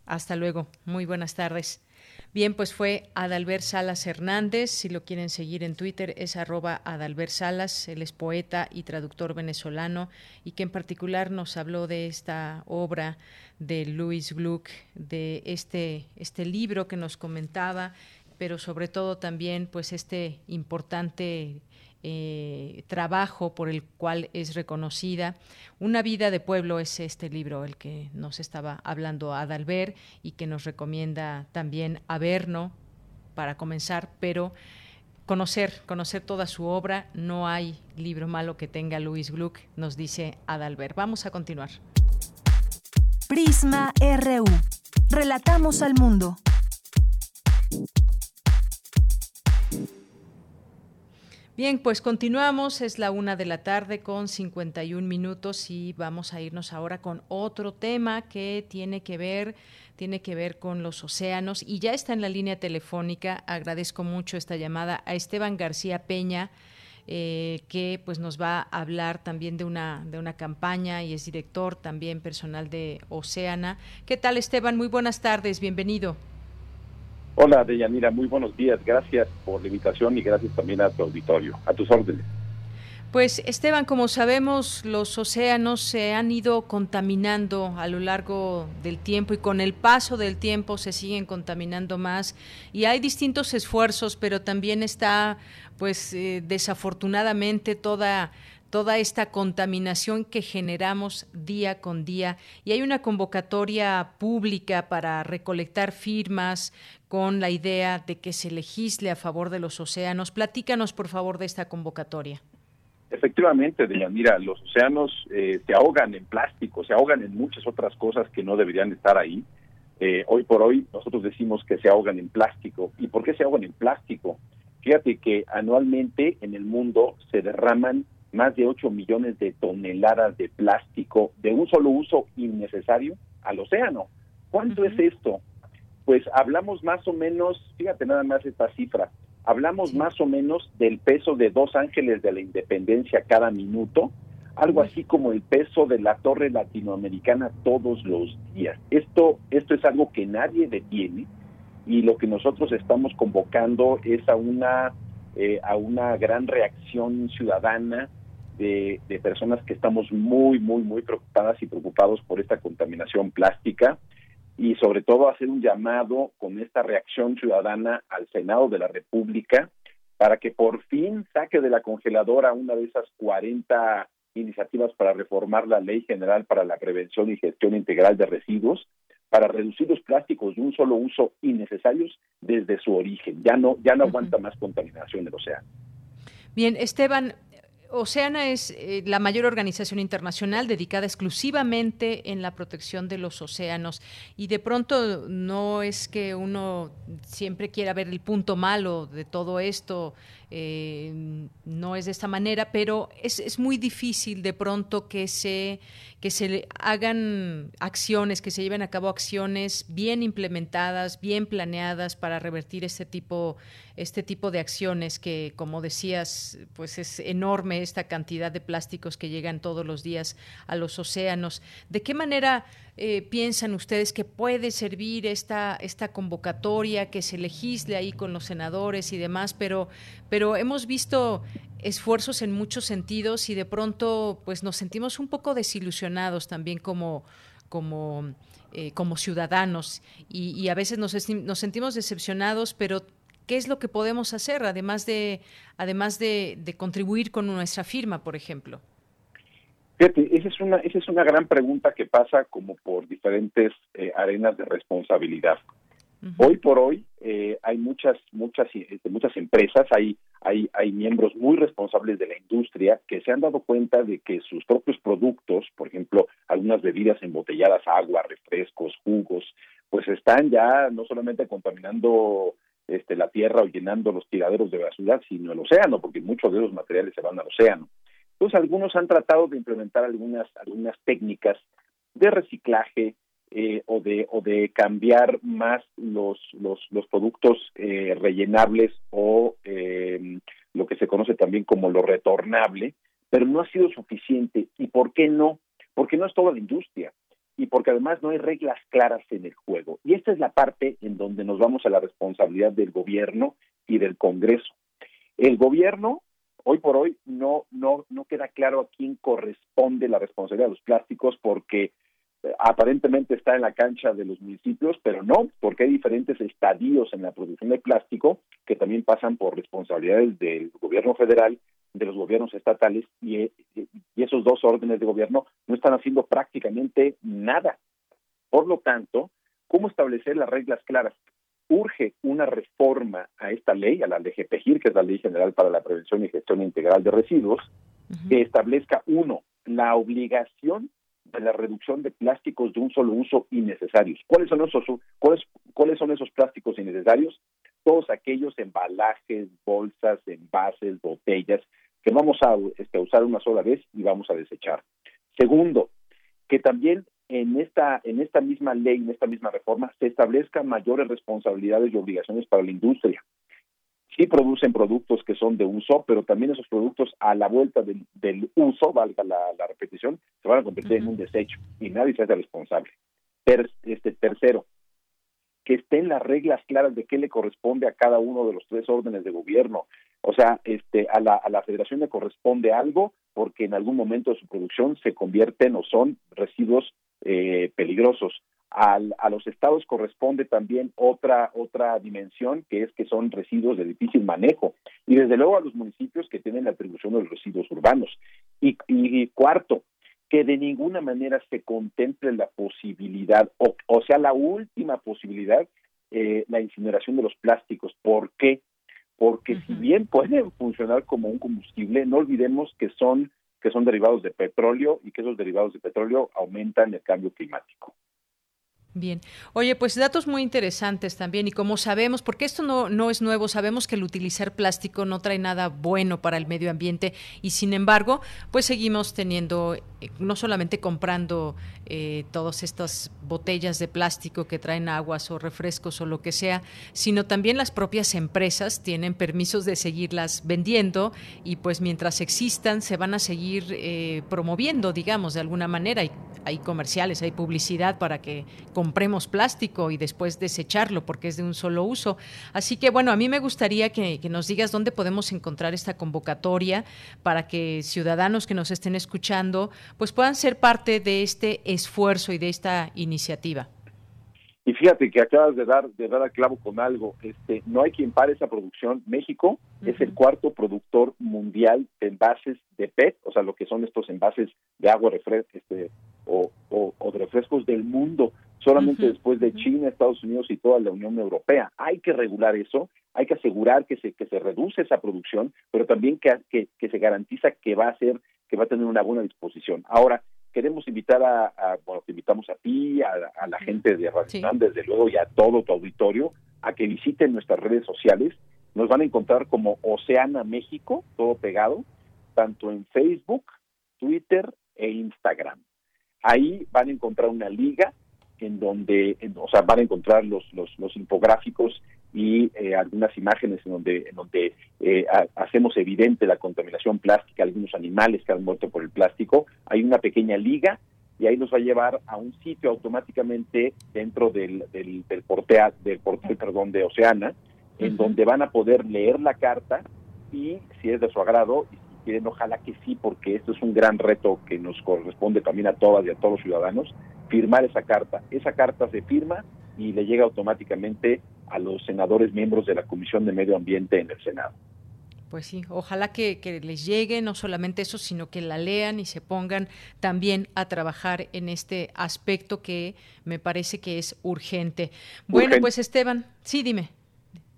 Hasta luego. Muy buenas tardes. Bien, pues fue Adalbert Salas Hernández. Si lo quieren seguir en Twitter es arroba Adalbert Salas. Él es poeta y traductor venezolano y que en particular nos habló de esta obra de Louis Gluck, de este, este libro que nos comentaba, pero sobre todo también pues este importante eh, trabajo por el cual es reconocida. Una vida de pueblo es este libro, el que nos estaba hablando Adalbert y que nos recomienda también Averno para comenzar, pero conocer, conocer toda su obra. No hay libro malo que tenga Luis Gluck, nos dice Adalbert. Vamos a continuar. Prisma RU. Relatamos al mundo. Bien, pues continuamos, es la una de la tarde con 51 minutos y vamos a irnos ahora con otro tema que tiene que ver, tiene que ver con los océanos y ya está en la línea telefónica. Agradezco mucho esta llamada a Esteban García Peña. Eh, que pues nos va a hablar también de una de una campaña y es director también personal de Oceana. ¿Qué tal Esteban? Muy buenas tardes, bienvenido. Hola, Deyanira, muy buenos días. Gracias por la invitación y gracias también a tu auditorio. A tus órdenes. Pues Esteban, como sabemos, los océanos se han ido contaminando a lo largo del tiempo y con el paso del tiempo se siguen contaminando más y hay distintos esfuerzos, pero también está, pues, eh, desafortunadamente toda toda esta contaminación que generamos día con día. Y hay una convocatoria pública para recolectar firmas con la idea de que se legisle a favor de los océanos. Platícanos, por favor, de esta convocatoria. Efectivamente, mira, los océanos eh, se ahogan en plástico, se ahogan en muchas otras cosas que no deberían estar ahí. Eh, hoy por hoy nosotros decimos que se ahogan en plástico. ¿Y por qué se ahogan en plástico? Fíjate que anualmente en el mundo se derraman más de 8 millones de toneladas de plástico de un solo uso innecesario al océano. ¿Cuánto es esto? Pues hablamos más o menos, fíjate nada más esta cifra, hablamos más o menos del peso de dos ángeles de la independencia cada minuto, algo así como el peso de la torre latinoamericana todos los días. Esto, esto es algo que nadie detiene y lo que nosotros estamos convocando es a una, eh, a una gran reacción ciudadana de, personas que estamos muy, muy, muy preocupadas y preocupados por esta contaminación plástica y sobre todo hacer un llamado con esta reacción ciudadana al Senado de la República para que por fin saque de la congeladora una de esas 40 iniciativas para reformar la Ley General para la Prevención y Gestión Integral de Residuos para reducir los plásticos de un solo uso innecesarios desde su origen. Ya no ya no aguanta más contaminación del océano. Bien, Esteban, Oceana es eh, la mayor organización internacional dedicada exclusivamente en la protección de los océanos. Y de pronto no es que uno siempre quiera ver el punto malo de todo esto, eh, no es de esta manera, pero es, es, muy difícil de pronto que se, que se hagan acciones, que se lleven a cabo acciones bien implementadas, bien planeadas para revertir este tipo, este tipo de acciones que, como decías, pues es enorme esta cantidad de plásticos que llegan todos los días a los océanos. ¿De qué manera eh, piensan ustedes que puede servir esta, esta convocatoria, que se legisle ahí con los senadores y demás? Pero, pero hemos visto esfuerzos en muchos sentidos y de pronto pues nos sentimos un poco desilusionados también como, como, eh, como ciudadanos y, a veces nos, sentimos decepcionados, pero ¿qué es lo que podemos hacer además de, además de contribuir con nuestra firma, por ejemplo? Fíjate, esa es una, esa es una gran pregunta que pasa como por diferentes eh, arenas de responsabilidad. Hoy por hoy eh, hay muchas, muchas, este, muchas empresas, hay, hay, hay miembros muy responsables de la industria que se han dado cuenta de que sus propios productos, por ejemplo, algunas bebidas embotelladas, agua, refrescos, jugos, pues están ya no solamente contaminando este, la tierra o llenando los tiraderos de basura, sino el océano, porque muchos de esos materiales se van al océano. Entonces, algunos han tratado de implementar algunas, algunas técnicas de reciclaje eh, o, de, o de cambiar más los, los, los productos eh, rellenables o eh, lo que se conoce también como lo retornable, pero no ha sido suficiente. ¿Y por qué no? Porque no es toda la industria y porque además no hay reglas claras en el juego. Y esta es la parte en donde nos vamos a la responsabilidad del gobierno y del Congreso. El gobierno, hoy por hoy, no, no, no queda claro a quién corresponde la responsabilidad de los plásticos porque eh, aparentemente está en la cancha de los municipios, pero no, porque hay diferentes estadios en la producción de plástico que también pasan por responsabilidades del gobierno federal de los gobiernos estatales y, y esos dos órdenes de gobierno no están haciendo prácticamente nada. Por lo tanto, ¿cómo establecer las reglas claras? Urge una reforma a esta ley, a la LGPGIR, que es la Ley General para la Prevención y Gestión Integral de Residuos, que establezca, uno, la obligación de la reducción de plásticos de un solo uso innecesarios. ¿Cuáles son esos, cuáles, cuáles son esos plásticos innecesarios? Todos aquellos embalajes, bolsas, envases, botellas que vamos a este, usar una sola vez y vamos a desechar. Segundo, que también en esta, en esta misma ley, en esta misma reforma, se establezcan mayores responsabilidades y obligaciones para la industria. Sí producen productos que son de uso, pero también esos productos a la vuelta del, uso, valga la, repetición, se van a convertir en un desecho y nadie se hace responsable. este, tercero, que estén las reglas claras de qué le corresponde a cada uno de los tres órdenes de gobierno. O sea, este, a, la, a la federación le corresponde algo porque en algún momento de su producción se convierten o son residuos eh, peligrosos. Al, a los estados corresponde también otra otra dimensión que es que son residuos de difícil manejo y desde luego a los municipios que tienen la atribución de los residuos urbanos y, y, cuarto que de ninguna manera se contemple la posibilidad o, o sea la última posibilidad eh, la incineración de los plásticos ¿por qué? porque si bien pueden funcionar como un combustible, no olvidemos que son que son derivados de petróleo y que esos derivados de petróleo aumentan el cambio climático. Bien. Oye, pues datos muy interesantes también y como sabemos, porque esto no, no es nuevo, sabemos que el utilizar plástico no trae nada bueno para el medio ambiente y sin embargo, pues seguimos teniendo, eh, no solamente comprando eh, todas estas botellas de plástico que traen aguas o refrescos o lo que sea, sino también las propias empresas tienen permisos de seguirlas vendiendo y pues mientras existan se van a seguir eh, promoviendo, digamos, de alguna manera. Hay, hay comerciales, hay publicidad para que compremos plástico y después desecharlo porque es de un solo uso. Así que bueno, a mí me gustaría que, nos digas dónde podemos encontrar esta convocatoria para que ciudadanos que nos estén escuchando pues puedan ser parte de este esfuerzo y de esta iniciativa. Y fíjate que acabas de dar de dar al clavo con algo. Este, no hay quien pare esa producción. México es el cuarto productor mundial de envases de PET, o sea, lo que son estos envases de agua refresco, este, o, o, de refrescos del mundo solamente después de China, Estados Unidos y toda la Unión Europea. Hay que regular eso, hay que asegurar que se, que se reduce esa producción, pero también que, que, se garantiza que va a ser, que va a tener una buena disposición. Ahora, queremos invitar a, bueno, te invitamos a ti, a, la gente de Radio desde luego, y a todo tu auditorio, a que visiten nuestras redes sociales. Nos van a encontrar como Oceana México, todo pegado, tanto en Facebook, Twitter e Instagram. Ahí van a encontrar una liga en donde, o sea, van a encontrar los, los, los infográficos y eh, algunas imágenes en donde, en donde eh, hacemos evidente la contaminación plástica, algunos animales que han muerto por el plástico. Hay una pequeña liga y ahí nos va a llevar a un sitio automáticamente dentro del, del, del, portea, del portal perdón, de Oceana, en donde van a poder leer la carta y, si es de su agrado, y si quieren, ojalá que sí, porque esto es un gran reto que nos corresponde también a todas y a todos los ciudadanos, firmar esa carta. Esa carta se firma y le llega automáticamente a los senadores miembros de la Comisión de Medio Ambiente en el Senado. Pues sí, ojalá que, les llegue no solamente eso, sino que la lean y se pongan también a trabajar en este aspecto que me parece que es urgente. Bueno, pues Esteban, sí, dime.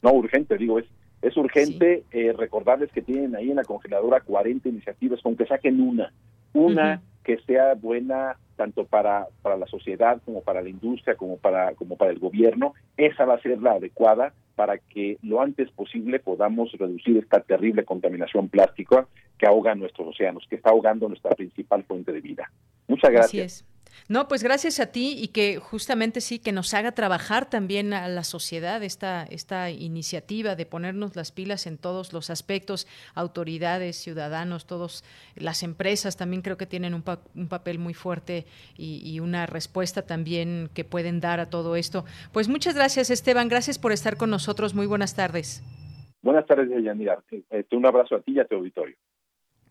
No, urgente, digo, es, es urgente eh, recordarles que tienen ahí en la congeladora 40 iniciativas, con que saquen una, una que sea buena tanto para, para la sociedad como para la industria, como para, como para el gobierno, esa va a ser la adecuada para que lo antes posible podamos reducir esta terrible contaminación plástica que ahoga nuestros océanos, que está ahogando nuestra principal fuente de vida. Muchas gracias. No, pues gracias a ti y que justamente sí, que nos haga trabajar también a la sociedad esta, esta iniciativa de ponernos las pilas en todos los aspectos, autoridades, ciudadanos, todos, las empresas también creo que tienen un, un papel muy fuerte y, y, una respuesta también que pueden dar a todo esto. Pues muchas gracias Esteban, gracias por estar con nosotros, muy buenas tardes. Buenas tardes, Yanira. Este, un abrazo a ti y a tu auditorio.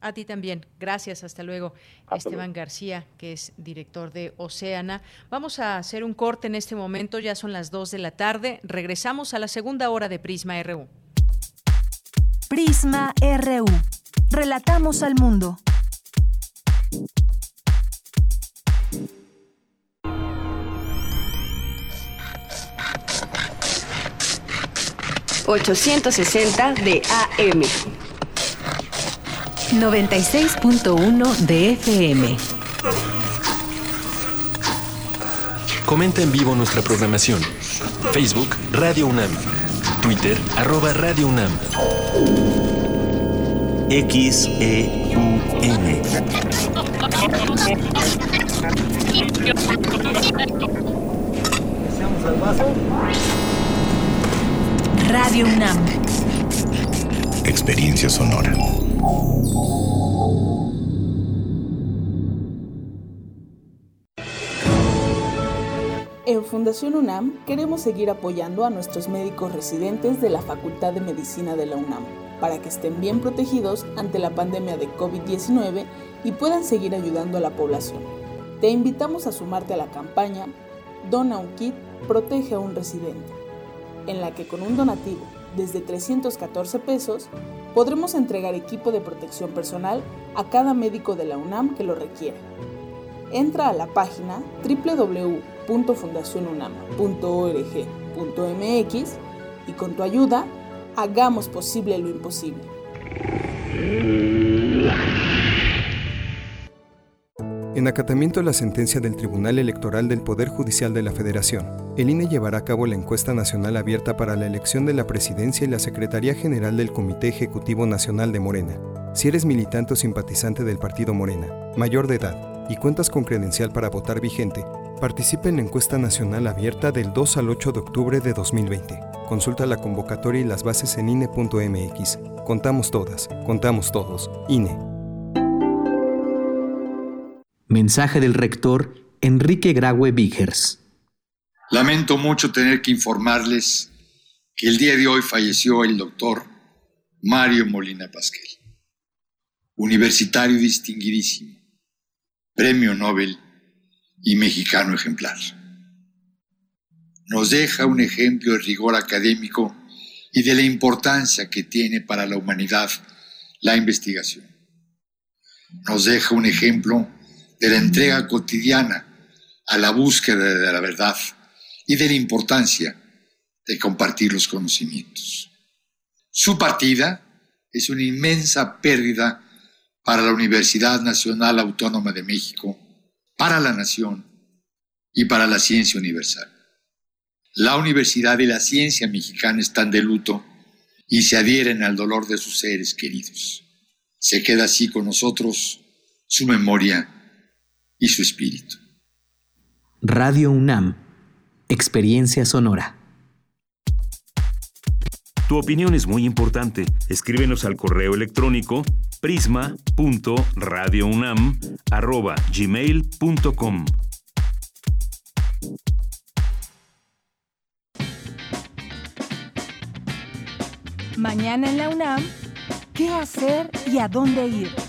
A ti también. Gracias. Hasta luego. Esteban García, que es director de Oceana. Vamos a hacer un corte en este momento. Ya son las 2 de la tarde. Regresamos a la segunda hora de Prisma RU. Prisma RU. Relatamos al mundo. ...860 de AM. 96.1 de FM. Comenta en vivo nuestra programación. Facebook Radio UNAM. Twitter arroba Radio UNAM. XEUN. Radio UNAM. Experiencia sonora. En Fundación UNAM queremos seguir apoyando a nuestros médicos residentes de la Facultad de Medicina de la UNAM para que estén bien protegidos ante la pandemia de COVID-19 y puedan seguir ayudando a la población. Te invitamos a sumarte a la campaña Dona un kit, protege a un residente, en la que con un donativo desde 314 pesos podremos entregar equipo de protección personal a cada médico de la UNAM que lo requiera. Entra a la página www.fundacionunam.org.mx y con tu ayuda hagamos posible lo imposible. En acatamiento a la sentencia del Tribunal Electoral del Poder Judicial de la Federación, el INE llevará a cabo la encuesta nacional abierta para la elección de la presidencia y la Secretaría General del Comité Ejecutivo Nacional de Morena. Si eres militante o simpatizante del partido Morena, mayor de edad y cuentas con credencial para votar vigente, participa en la encuesta nacional abierta del 2 al 8 de octubre de 2020. Consulta la convocatoria y las bases en INE.mx. Contamos todas, contamos todos. INE. Mensaje del rector Enrique Graue Vigers. Lamento mucho tener que informarles que el día de hoy falleció el doctor Mario Molina Pasquel, universitario distinguidísimo, premio Nobel y mexicano ejemplar. Nos deja un ejemplo de rigor académico y de la importancia que tiene para la humanidad la investigación. Nos deja un ejemplo de la entrega cotidiana a la búsqueda de la verdad y de la importancia de compartir los conocimientos. Su partida es una inmensa pérdida para la Universidad Nacional Autónoma de México, para la nación y para la ciencia universal. La universidad y la ciencia mexicana están de luto y se adhieren al dolor de sus seres queridos. Se queda así con nosotros su memoria y su espíritu. Radio UNAM, Experiencia Sonora. Tu opinión es muy importante. Escríbenos al correo electrónico prisma.radiounam@gmail.com. Mañana en la UNAM, ¿qué hacer y a dónde ir?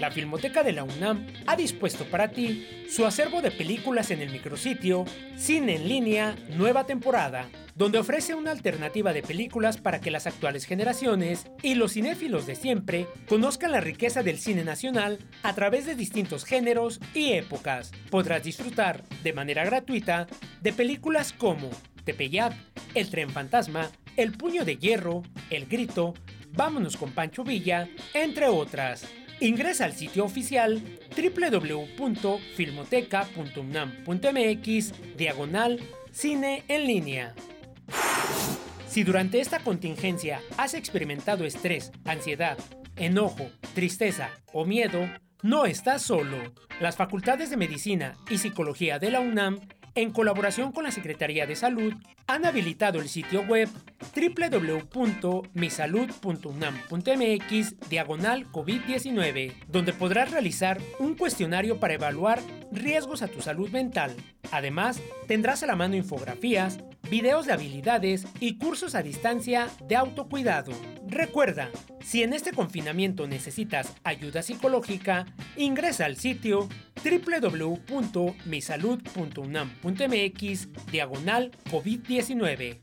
La Filmoteca de la UNAM ha dispuesto para ti su acervo de películas en el micrositio Cine en línea, nueva temporada, donde ofrece una alternativa de películas para que las actuales generaciones y los cinéfilos de siempre conozcan la riqueza del cine nacional a través de distintos géneros y épocas. Podrás disfrutar de manera gratuita de películas como Tepeyac, El tren fantasma, El puño de hierro, El grito, Vámonos con Pancho Villa, entre otras. Ingresa al sitio oficial www.filmoteca.unam.mx diagonal cine en línea. Si durante esta contingencia has experimentado estrés, ansiedad, enojo, tristeza o miedo, no estás solo. Las facultades de Medicina y Psicología de la UNAM en colaboración con la Secretaría de Salud, han habilitado el sitio web www.misalud.unam.mx diagonal COVID-19, donde podrás realizar un cuestionario para evaluar riesgos a tu salud mental. Además, tendrás a la mano infografías, videos de habilidades y cursos a distancia de autocuidado. Recuerda, si en este confinamiento necesitas ayuda psicológica, ingresa al sitio www.misalud.unam.mx diagonal COVID-19.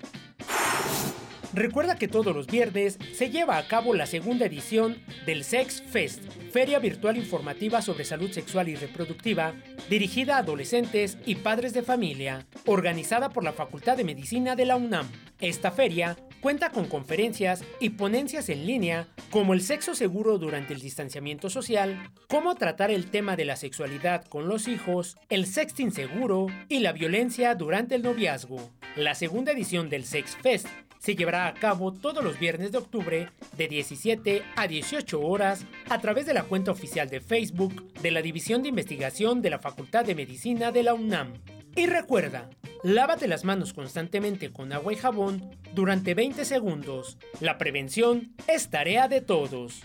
Recuerda que todos los viernes se lleva a cabo la segunda edición del Sex Fest, feria virtual informativa sobre salud sexual y reproductiva, dirigida a adolescentes y padres de familia, organizada por la Facultad de Medicina de la UNAM. Esta feria cuenta con conferencias y ponencias en línea como el sexo seguro durante el distanciamiento social, cómo tratar el tema de la sexualidad con los hijos, el sexting seguro y la violencia durante el noviazgo. La segunda edición del Sex Fest se llevará a cabo todos los viernes de octubre de 17 a 18 horas a través de la cuenta oficial de Facebook de la División de Investigación de la Facultad de Medicina de la UNAM. Y recuerda, lávate las manos constantemente con agua y jabón durante 20 segundos. La prevención es tarea de todos.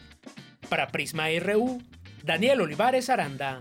Para Prisma RU, Daniel Olivares Aranda.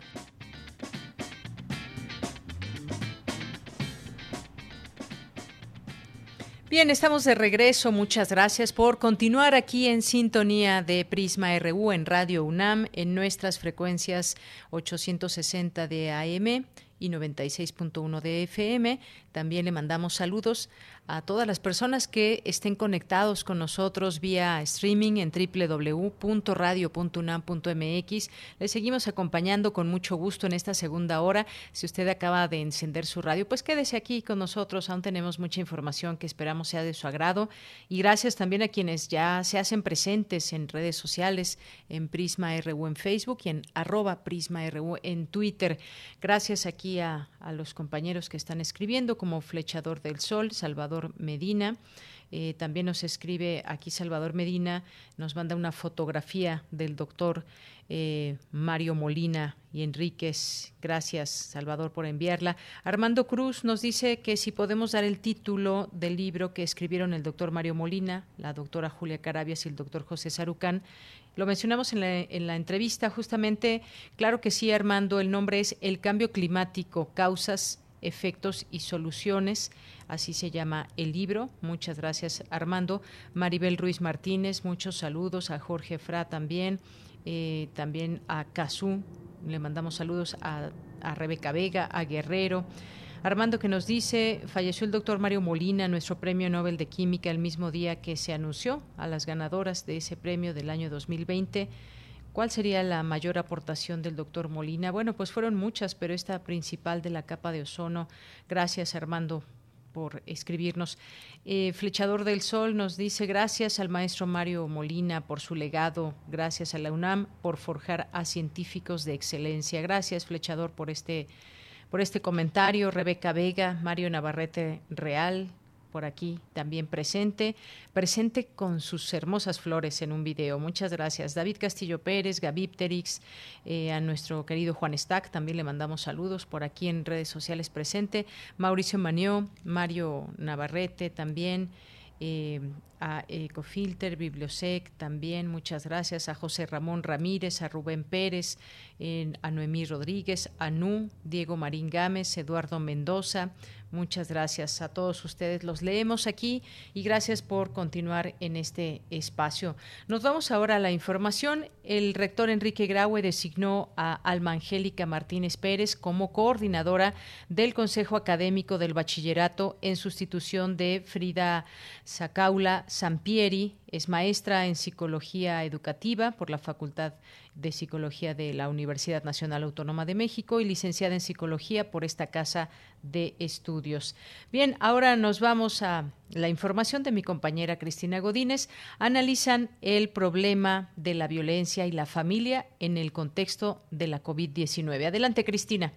Bien, estamos de regreso. Muchas gracias por continuar aquí en sintonía de Prisma RU en Radio UNAM en nuestras frecuencias 860 de AM y 96.1 de FM. También le mandamos saludos a todas las personas que estén conectados con nosotros vía streaming en www.radio.unam.mx. Les seguimos acompañando con mucho gusto en esta segunda hora. Si usted acaba de encender su radio, pues quédese aquí con nosotros. Aún tenemos mucha información que esperamos sea de su agrado. Y gracias también a quienes ya se hacen presentes en redes sociales, en Prisma RU en Facebook y en arroba Prisma RU en Twitter. Gracias aquí a, a los compañeros que están escribiendo, como Flechador del Sol, Salvador Medina. Eh, también nos escribe aquí Salvador Medina, nos manda una fotografía del doctor eh, Mario Molina y Enríquez. Gracias, Salvador, por enviarla. Armando Cruz nos dice que si podemos dar el título del libro que escribieron el doctor Mario Molina, la doctora Julia Carabias y el doctor José Sarucán. Lo mencionamos en la, en la entrevista, justamente. Claro que sí, Armando, el nombre es El cambio climático, causas, efectos y soluciones. Así se llama el libro. Muchas gracias, Armando. Maribel Ruiz Martínez, muchos saludos. A Jorge Fra también. Eh, también a Cazú. Le mandamos saludos a, a Rebeca Vega, a Guerrero. Armando que nos dice, falleció el doctor Mario Molina, nuestro premio Nobel de Química, el mismo día que se anunció a las ganadoras de ese premio del año 2020. ¿Cuál sería la mayor aportación del doctor Molina? Bueno, pues fueron muchas, pero esta principal de la capa de ozono. Gracias, Armando, por escribirnos. Eh, Flechador del Sol nos dice gracias al maestro Mario Molina por su legado, gracias a la UNAM por forjar a científicos de excelencia. Gracias, Flechador, por este, por este comentario. Rebeca Vega, Mario Navarrete Real, por aquí también presente, presente con sus hermosas flores en un video. Muchas gracias. David Castillo Pérez, Gavipterix, eh, a nuestro querido Juan Stack, también le mandamos saludos por aquí en redes sociales presente. Mauricio Manió, Mario Navarrete también. Eh, a Ecofilter, Bibliosec también, muchas gracias a José Ramón Ramírez, a Rubén Pérez, a Noemí Rodríguez, a Nu, Diego Marín Gámez, Eduardo Mendoza, Muchas gracias a todos ustedes. Los leemos aquí y gracias por continuar en este espacio. Nos vamos ahora a la información. El rector Enrique Graue designó a Alma Angélica Martínez Pérez como coordinadora del Consejo Académico del Bachillerato en sustitución de Frida Sacaula Sampieri. Es maestra en psicología educativa por la Facultad de Psicología de la Universidad Nacional Autónoma de México y licenciada en Psicología por esta Casa de Estudios. Bien, ahora nos vamos a la información de mi compañera Cristina Godínez. Analizan el problema de la violencia y la familia en el contexto de la COVID-19. Adelante, Cristina.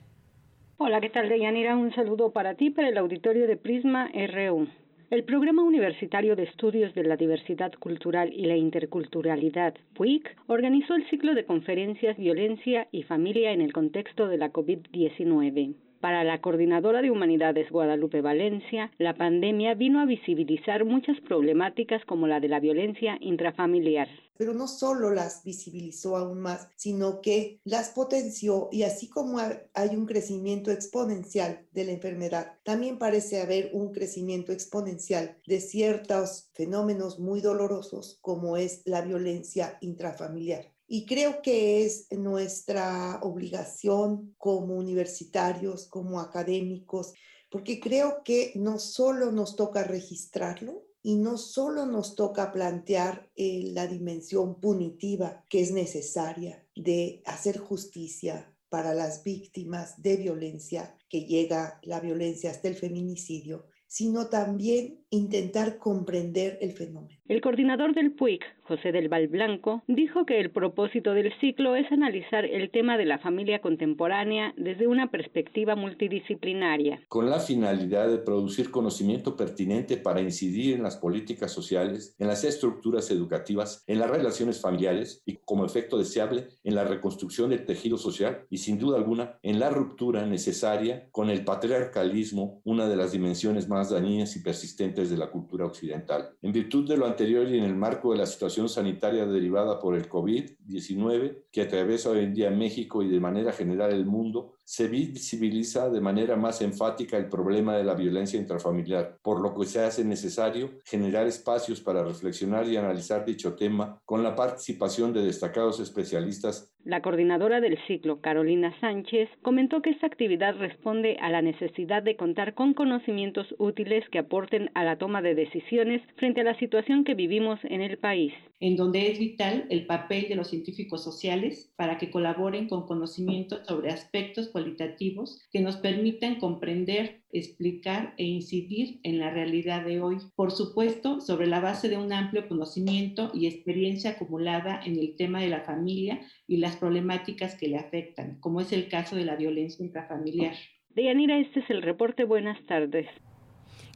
Hola, ¿qué tal, Deyanira? Un saludo para ti, para el auditorio de Prisma RU. El Programa Universitario de Estudios de la Diversidad Cultural y la Interculturalidad, PUIC, organizó el ciclo de conferencias Violencia y Familia en el contexto de la COVID-19. Para la coordinadora de Humanidades Guadalupe Valencia, la pandemia vino a visibilizar muchas problemáticas como la de la violencia intrafamiliar. Pero no solo las visibilizó aún más, sino que las potenció y así como hay un crecimiento exponencial de la enfermedad, también parece haber un crecimiento exponencial de ciertos fenómenos muy dolorosos como es la violencia intrafamiliar. Y creo que es nuestra obligación como universitarios, como académicos, porque creo que no solo nos toca registrarlo y no solo nos toca plantear eh, la dimensión punitiva que es necesaria de hacer justicia para las víctimas de violencia, que llega la violencia hasta el feminicidio, sino también intentar comprender el fenómeno. El coordinador del PUIC, José del Val Blanco, dijo que el propósito del ciclo es analizar el tema de la familia contemporánea desde una perspectiva multidisciplinaria. Con la finalidad de producir conocimiento pertinente para incidir en las políticas sociales, en las estructuras educativas, en las relaciones familiares y como efecto deseable en la reconstrucción del tejido social y sin duda alguna en la ruptura necesaria con el patriarcalismo, una de las dimensiones más dañinas y persistentes de la cultura occidental. En virtud de lo anterior y en el marco de la situación sanitaria derivada por el COVID-19 que atraviesa hoy en día México y de manera general el mundo, se visibiliza de manera más enfática el problema de la violencia intrafamiliar, por lo que se hace necesario generar espacios para reflexionar y analizar dicho tema con la participación de destacados especialistas. La coordinadora del ciclo, Carolina Sánchez, comentó que esta actividad responde a la necesidad de contar con conocimientos útiles que aporten a la toma de decisiones frente a la situación que vivimos en el país. En donde es vital el papel de los científicos sociales para que colaboren con conocimientos sobre aspectos cualitativos que nos permitan comprender, explicar e incidir en la realidad de hoy. Por supuesto, sobre la base de un amplio conocimiento y experiencia acumulada en el tema de la familia y las problemáticas que le afectan, como es el caso de la violencia intrafamiliar. Deyanira, este es el reporte. Buenas tardes.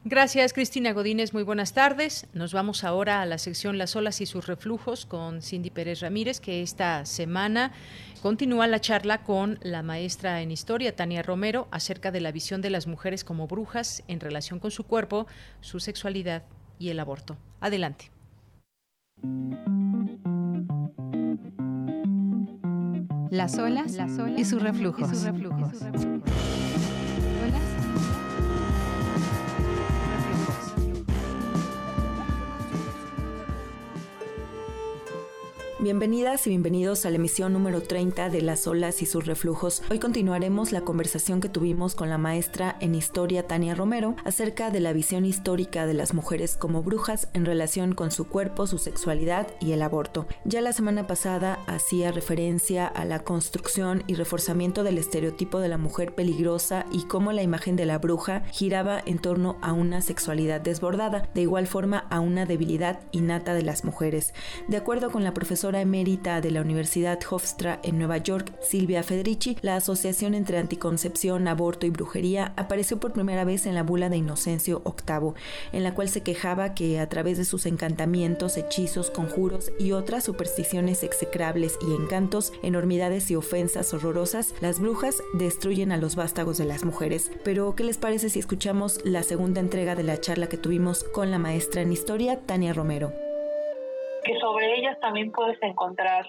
Gracias, Cristina Godínez. Muy buenas tardes. Nos vamos ahora a la sección Las olas y sus reflujos con Cindy Pérez Ramírez, que esta semana continúa la charla con la maestra en historia, Tania Romero, acerca de la visión de las mujeres como brujas en relación con su cuerpo, su sexualidad y el aborto. Adelante. Las olas, y sus reflujos. Bienvenidas y bienvenidos a la emisión número 30 de Las olas y sus reflujos. Hoy continuaremos la conversación que tuvimos con la maestra en historia Tania Romero acerca de la visión histórica de las mujeres como brujas en relación con su cuerpo, su sexualidad y el aborto. Ya la semana pasada hacía referencia a la construcción y reforzamiento del estereotipo de la mujer peligrosa y cómo la imagen de la bruja giraba en torno a una sexualidad desbordada, de igual forma a una debilidad innata de las mujeres. De acuerdo con la profesora profesora emérita de la Universidad Hofstra en Nueva York, Silvia Federici, la asociación entre anticoncepción, aborto y brujería apareció por primera vez en la bula de Inocencio VIII, en la cual se quejaba que a través de sus encantamientos, hechizos, conjuros y otras supersticiones execrables y encantos, enormidades y ofensas horrorosas, las brujas destruyen a los vástagos de las mujeres. Pero, ¿qué les parece si escuchamos la segunda entrega de la charla que tuvimos con la maestra en historia, Tania Romero? Que sobre ellas también puedes encontrar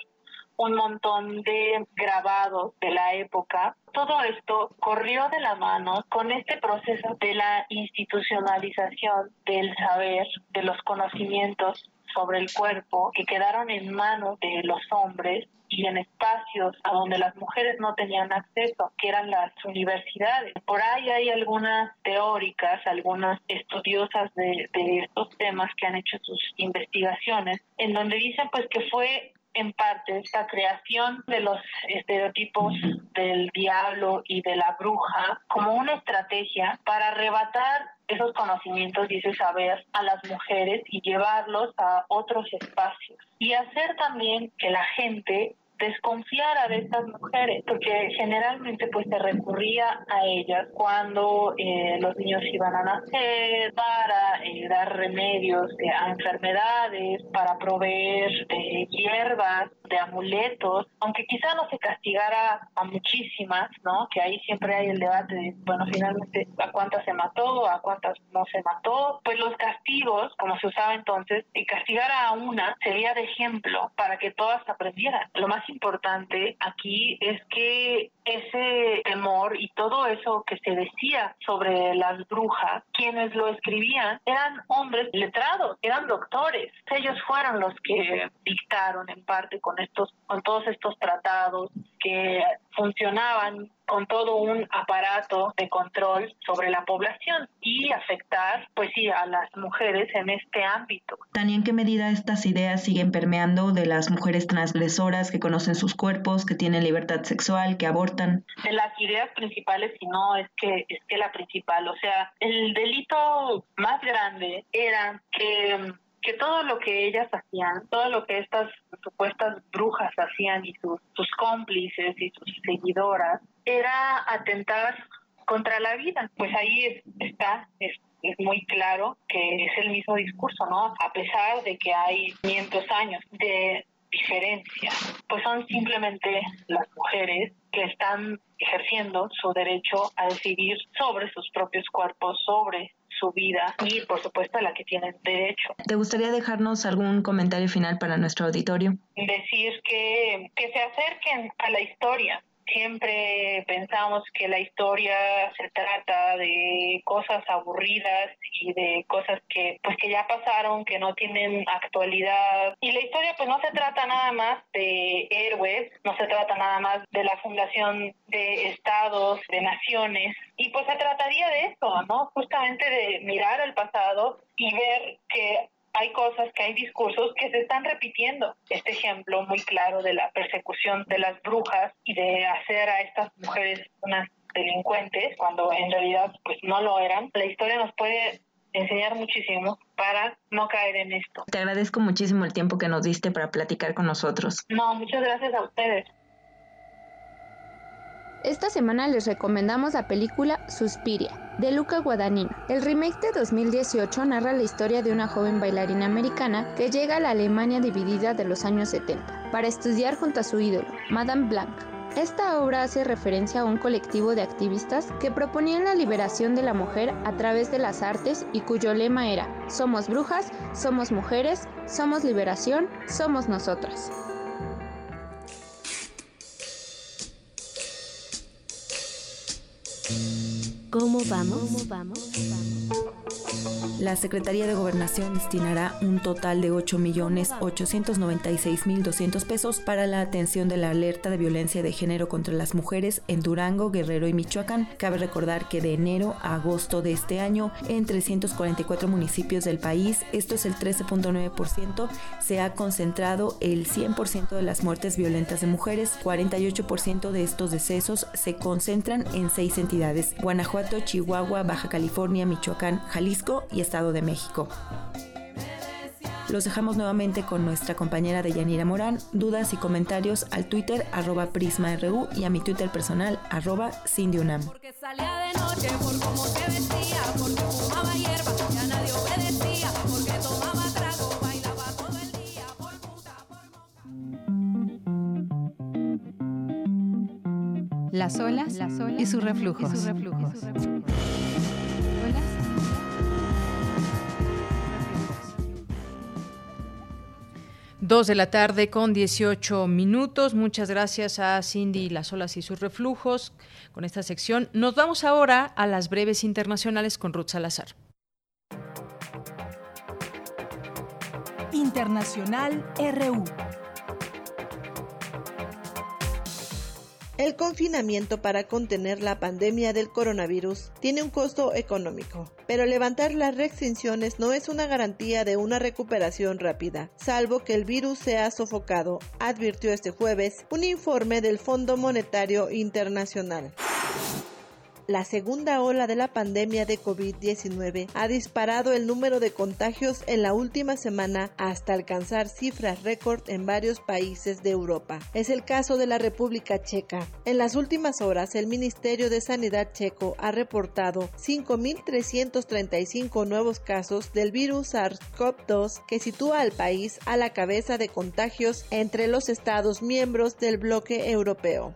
un montón de grabados de la época. Todo esto corrió de la mano con este proceso de la institucionalización del saber, de los conocimientos sobre el cuerpo que quedaron en manos de los hombres y en espacios a donde las mujeres no tenían acceso, que eran las universidades. Por ahí hay algunas teóricas, algunas estudiosas de, de estos temas que han hecho sus investigaciones, en donde dicen pues que fue en parte esta creación de los estereotipos del diablo y de la bruja como una estrategia para arrebatar esos conocimientos y ese saber a las mujeres y llevarlos a otros espacios y hacer también que la gente desconfiara de estas mujeres, porque generalmente pues se recurría a ellas cuando eh, los niños iban a nacer, para eh, dar remedios a enfermedades, para proveer de hierbas, de amuletos, aunque quizá no se castigara a muchísimas, ¿no? Que ahí siempre hay el debate de, bueno, finalmente a cuántas se mató, a cuántas no se mató, pues los castigos, como se usaba entonces, y castigar a una sería de ejemplo para que todas aprendieran. Lo más importante aquí es que ese temor y todo eso que se decía sobre las brujas, quienes lo escribían eran hombres letrados, eran doctores. Ellos fueron los que dictaron en parte con estos, con todos estos tratados que funcionaban con todo un aparato de control sobre la población y afectar, pues sí, a las mujeres en este ámbito. Tania, ¿en qué medida estas ideas siguen permeando de las mujeres transgresoras que conocen sus cuerpos, que tienen libertad sexual, que abortan? De las ideas principales, si no es que es que la principal, o sea, el delito más grande era que que todo lo que ellas hacían, todo lo que estas supuestas brujas hacían y sus, cómplices y sus seguidoras, era atentar contra la vida. Pues ahí está, es, es muy claro que es el mismo discurso, ¿no? A pesar de que hay 500 años de diferencia, pues son simplemente las mujeres que están ejerciendo su derecho a decidir sobre sus propios cuerpos, sobre su vida y por supuesto a la que tienen derecho. ¿Te gustaría dejarnos algún comentario final para nuestro auditorio? Decir que, que se acerquen a la historia, siempre pensamos que la historia se trata de cosas aburridas y de cosas que pues que ya pasaron, que no tienen actualidad. Y la historia pues no se trata nada más de héroes, no se trata nada más de la fundación de estados, de naciones. Y pues se trataría de eso, ¿no? Justamente de mirar el pasado y ver que hay cosas, que hay discursos que se están repitiendo. Este ejemplo muy claro de la persecución de las brujas y de hacer a estas mujeres unas delincuentes cuando en realidad pues no lo eran. La historia nos puede enseñar muchísimo para no caer en esto. Te agradezco muchísimo el tiempo que nos diste para platicar con nosotros. No, muchas gracias a ustedes. Esta semana les recomendamos la película Suspiria, de Luca Guadagnino. El remake de 2018 narra la historia de una joven bailarina americana que llega a la Alemania dividida de los años 70 para estudiar junto a su ídolo, Madame Blanc. Esta obra hace referencia a un colectivo de activistas que proponían la liberación de la mujer a través de las artes y cuyo lema era Somos brujas, somos mujeres, somos liberación, somos nosotras. ¿Cómo vamos? ¿Cómo vamos? La Secretaría de Gobernación destinará un total de 8.896.200 pesos para la atención de la alerta de violencia de género contra las mujeres en Durango, Guerrero y Michoacán. Cabe recordar que de enero a agosto de este año, en 344 municipios del país, esto es el 13.9%, se ha concentrado el 100% de las muertes violentas de mujeres. 48% de estos decesos se concentran en seis entidades: Guanajuato, Chihuahua, Baja California, Michoacán, Jalisco y Estado de México. Los dejamos nuevamente con nuestra compañera de Yanira Morán. Dudas y comentarios al Twitter arroba PrismaRU y a mi Twitter personal arroba CindyUnam. Porque salía de noche por cómo te vestía, porque fumaba hierba, ya nadie obedecía, porque tomaba trago, bailaba todo el día, por puta, por Las olas, Las olas y sus reflujos. Y sus reflujos. Dos de la tarde con 18 minutos. Muchas gracias a Cindy Las Olas y sus reflujos con esta sección. Nos vamos ahora a las breves internacionales con Ruth Salazar. Internacional RU. El confinamiento para contener la pandemia del coronavirus tiene un costo económico, pero levantar las restricciones no es una garantía de una recuperación rápida, salvo que el virus sea sofocado, advirtió este jueves un informe del Fondo Monetario Internacional. La segunda ola de la pandemia de COVID-19 ha disparado el número de contagios en la última semana hasta alcanzar cifras récord en varios países de Europa. Es el caso de la República Checa. En las últimas horas, el Ministerio de Sanidad checo ha reportado 5.335 nuevos casos del virus SARS-CoV-2 que sitúa al país a la cabeza de contagios entre los Estados miembros del bloque europeo.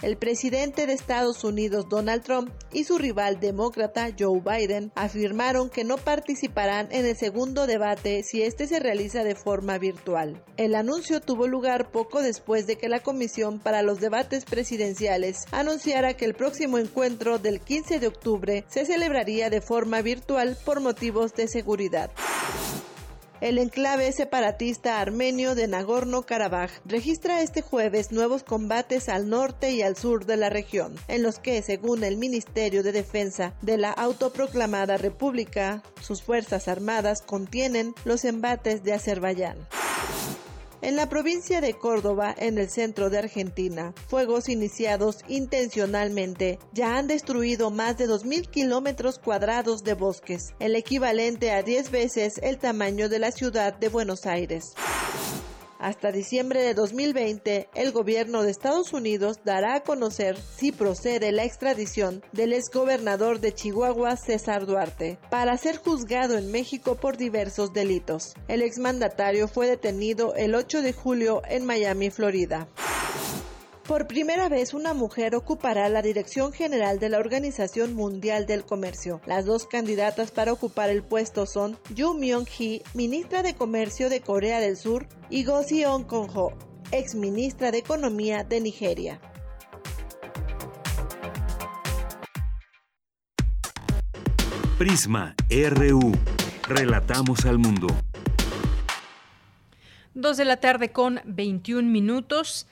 El presidente de Estados Unidos Donald Trump y su rival demócrata Joe Biden afirmaron que no participarán en el segundo debate si este se realiza de forma virtual. El anuncio tuvo lugar poco después de que la Comisión para los Debates Presidenciales anunciara que el próximo encuentro del 15 de octubre se celebraría de forma virtual por motivos de seguridad. El enclave separatista armenio de Nagorno-Karabaj registra este jueves nuevos combates al norte y al sur de la región, en los que, según el Ministerio de Defensa de la autoproclamada República, sus fuerzas armadas contienen los embates de Azerbaiyán. En la provincia de Córdoba, en el centro de Argentina, fuegos iniciados intencionalmente ya han destruido más de 2.000 kilómetros cuadrados de bosques, el equivalente a 10 veces el tamaño de la ciudad de Buenos Aires. Hasta diciembre de 2020, el gobierno de Estados Unidos dará a conocer si procede la extradición del exgobernador de Chihuahua, César Duarte, para ser juzgado en México por diversos delitos. El exmandatario fue detenido el 8 de julio en Miami, Florida. Por primera vez una mujer ocupará la dirección general de la Organización Mundial del Comercio. Las dos candidatas para ocupar el puesto son Yu Myung-hee, ministra de Comercio de Corea del Sur, y Go Seon Kong-ho, ex ministra de Economía de Nigeria. Prisma RU. Relatamos al mundo. Dos de la tarde con 21 minutos.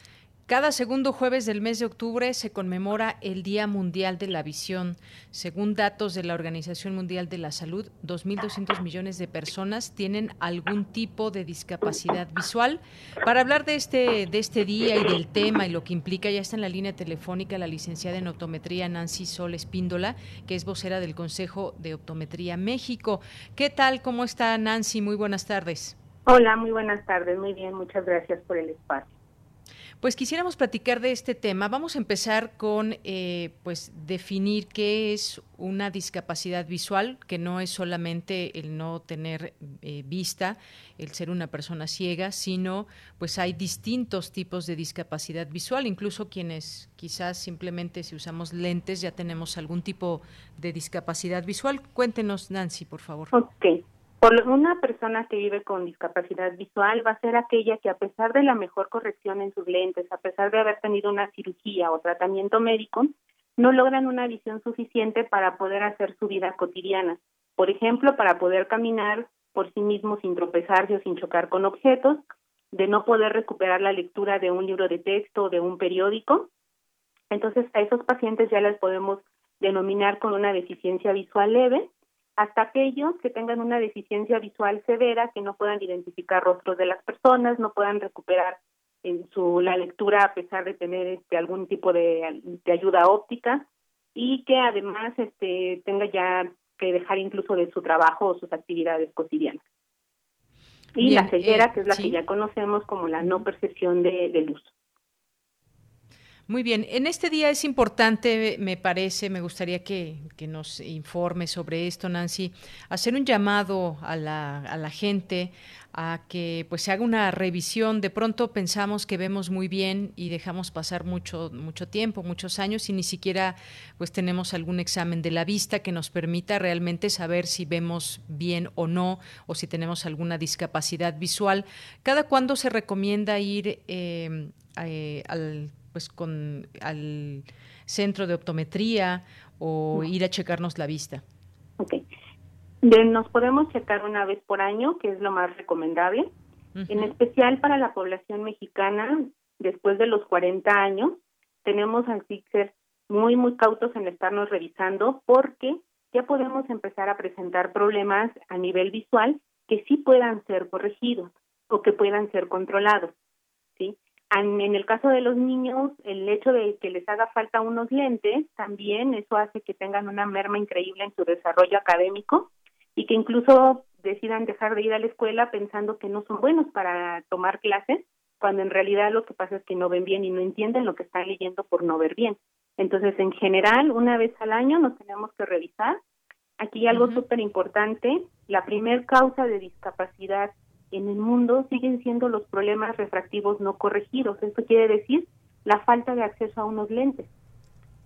Cada segundo jueves del mes de octubre se conmemora el Día Mundial de la Visión. Según datos de la Organización Mundial de la Salud, 2.200 millones de personas tienen algún tipo de discapacidad visual. Para hablar de este, de este día y del tema y lo que implica, ya está en la línea telefónica la licenciada en optometría Nancy Sol Espíndola, que es vocera del Consejo de Optometría México. ¿Qué tal? ¿Cómo está Nancy? Muy buenas tardes. Hola, muy buenas tardes. Muy bien, muchas gracias por el espacio. Pues quisiéramos platicar de este tema. Vamos a empezar con, eh, pues, definir qué es una discapacidad visual, que no es solamente el no tener eh, vista, el ser una persona ciega, sino, pues, hay distintos tipos de discapacidad visual, incluso quienes quizás simplemente si usamos lentes ya tenemos algún tipo de discapacidad visual. Cuéntenos, Nancy, por favor. Ok. Por una persona que vive con discapacidad visual va a ser aquella que a pesar de la mejor corrección en sus lentes, a pesar de haber tenido una cirugía o tratamiento médico, no logran una visión suficiente para poder hacer su vida cotidiana. Por ejemplo, para poder caminar por sí mismo sin tropezarse o sin chocar con objetos, de no poder recuperar la lectura de un libro de texto o de un periódico. Entonces, a esos pacientes ya les podemos denominar con una deficiencia visual leve hasta aquellos que tengan una deficiencia visual severa, que no puedan identificar rostros de las personas, no puedan recuperar en su la lectura a pesar de tener este algún tipo de, de ayuda óptica y que además este tenga ya que dejar incluso de su trabajo o sus actividades cotidianas. y la ceguera, que es la que ya conocemos como la no percepción de, de luz. Muy bien, en este día es importante, me parece, me gustaría que, nos informe sobre esto, Nancy, hacer un llamado a la, a la gente a que pues se haga una revisión. De pronto pensamos que vemos muy bien y dejamos pasar mucho, mucho tiempo, muchos años y ni siquiera pues tenemos algún examen de la vista que nos permita realmente saber si vemos bien o no o si tenemos alguna discapacidad visual. ¿Cada cuándo se recomienda ir eh, eh, al pues con al centro de optometría o ir a checarnos la vista? Ok. nos podemos checar una vez por año, que es lo más recomendable. En especial para la población mexicana, después de los 40 años, tenemos así ser muy, muy cautos en estarnos revisando porque ya podemos empezar a presentar problemas a nivel visual que sí puedan ser corregidos o que puedan ser controlados. En el caso de los niños, el hecho de que les haga falta unos lentes, también eso hace que tengan una merma increíble en su desarrollo académico y que incluso decidan dejar de ir a la escuela pensando que no son buenos para tomar clases, cuando en realidad lo que pasa es que no ven bien y no entienden lo que están leyendo por no ver bien. Entonces, en general, una vez al año nos tenemos que revisar. Aquí hay algo súper importante, la primer causa de discapacidad en el mundo siguen siendo los problemas refractivos no corregidos. Esto quiere decir la falta de acceso a unos lentes.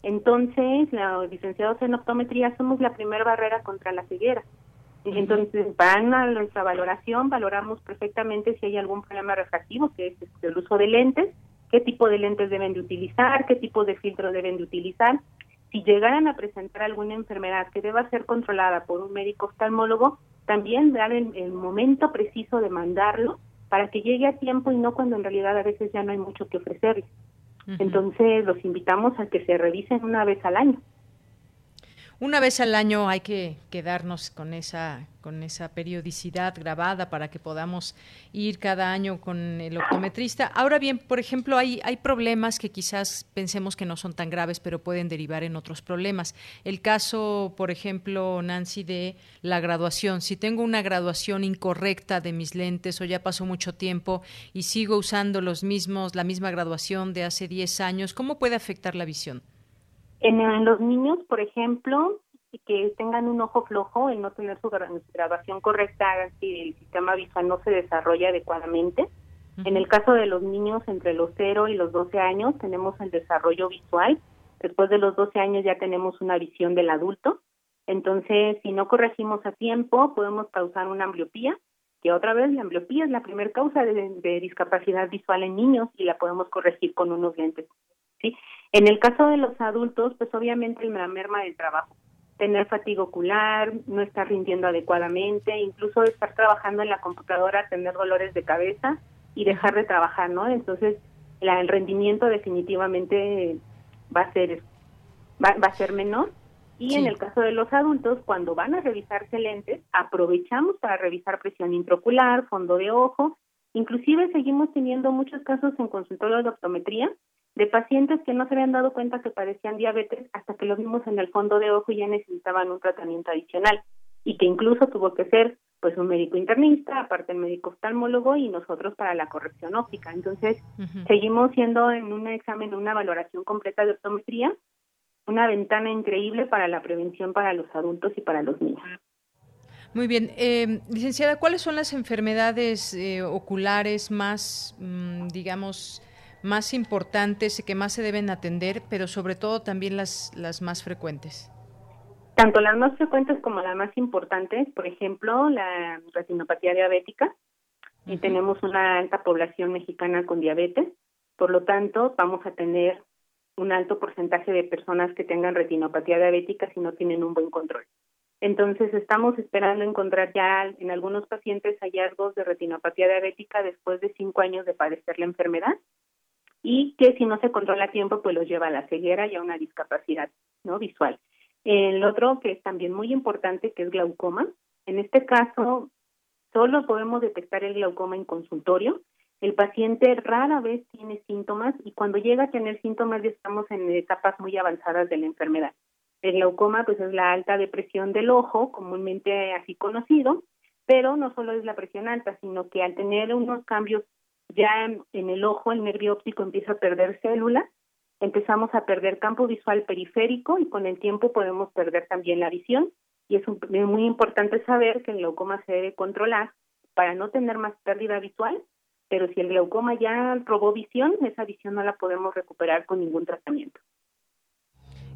Entonces, los licenciados en optometría somos la primera barrera contra la ceguera. Entonces, van a nuestra valoración, valoramos perfectamente si hay algún problema refractivo, que es este, el uso de lentes, qué tipo de lentes deben de utilizar, qué tipo de filtro deben de utilizar. Si llegaran a presentar alguna enfermedad que deba ser controlada por un médico oftalmólogo, también dar el, momento preciso de mandarlo para que llegue a tiempo y no cuando en realidad a veces ya no hay mucho que ofrecerles. Entonces los invitamos a que se revisen una vez al año. Una vez al año hay que quedarnos con esa, con esa periodicidad grabada para que podamos ir cada año con el optometrista. Ahora bien, por ejemplo, hay, hay problemas que quizás pensemos que no son tan graves, pero pueden derivar en otros problemas. El caso, por ejemplo, Nancy, de la graduación. Si tengo una graduación incorrecta de mis lentes o ya pasó mucho tiempo y sigo usando los mismos, la misma graduación de hace 10 años, ¿cómo puede afectar la visión? En, los niños, por ejemplo, que tengan un ojo flojo, el no tener su graduación correcta, si el sistema visual no se desarrolla adecuadamente. En el caso de los niños entre los 0 y los 12 años, tenemos el desarrollo visual. Después de los 12 años ya tenemos una visión del adulto. Entonces, si no corregimos a tiempo, podemos causar una ambliopía, que otra vez la ambliopía es la primera causa de discapacidad visual en niños y la podemos corregir con unos lentes. ¿sí? En el caso de los adultos, pues obviamente la merma del trabajo, tener fatiga ocular, no estar rindiendo adecuadamente, incluso estar trabajando en la computadora, tener dolores de cabeza y dejar de trabajar, ¿no? Entonces, la, el rendimiento definitivamente va a ser va, a ser menor. Y en el caso de los adultos, cuando van a revisarse lentes, aprovechamos para revisar presión intraocular, fondo de ojo, inclusive seguimos teniendo muchos casos en consultorio de optometría de pacientes que no se habían dado cuenta que padecían diabetes hasta que los vimos en el fondo de ojo y ya necesitaban un tratamiento adicional y que incluso tuvo que ser pues un médico internista, aparte el médico oftalmólogo y nosotros para la corrección óptica. Entonces, seguimos siendo en un examen, una valoración completa de optometría, una ventana increíble para la prevención para los adultos y para los niños. Muy bien. Eh, licenciada, ¿cuáles son las enfermedades eh, oculares más, mm, digamos, más importantes y que más se deben atender, pero sobre todo también las, las más frecuentes? Tanto las más frecuentes como las más importantes, por ejemplo, la retinopatía diabética. Y tenemos una alta población mexicana con diabetes, por lo tanto, vamos a tener un alto porcentaje de personas que tengan retinopatía diabética si no tienen un buen control. Entonces, estamos esperando encontrar ya en algunos pacientes hallazgos de retinopatía diabética después de cinco años de padecer la enfermedad y que si no se controla a tiempo, pues los lleva a la ceguera y a una discapacidad no visual. El otro que es también muy importante, que es glaucoma. En este caso, solo podemos detectar el glaucoma en consultorio. El paciente rara vez tiene síntomas y cuando llega a tener síntomas ya estamos en etapas muy avanzadas de la enfermedad. El glaucoma pues es la alta depresión del ojo, comúnmente así conocido, pero no solo es la presión alta, sino que al tener unos cambios ya en el ojo, el nervio óptico empieza a perder células, empezamos a perder campo visual periférico y con el tiempo podemos perder también la visión. Y es, muy importante saber que el glaucoma se debe controlar para no tener más pérdida visual, pero si el glaucoma ya robó visión, esa visión no la podemos recuperar con ningún tratamiento.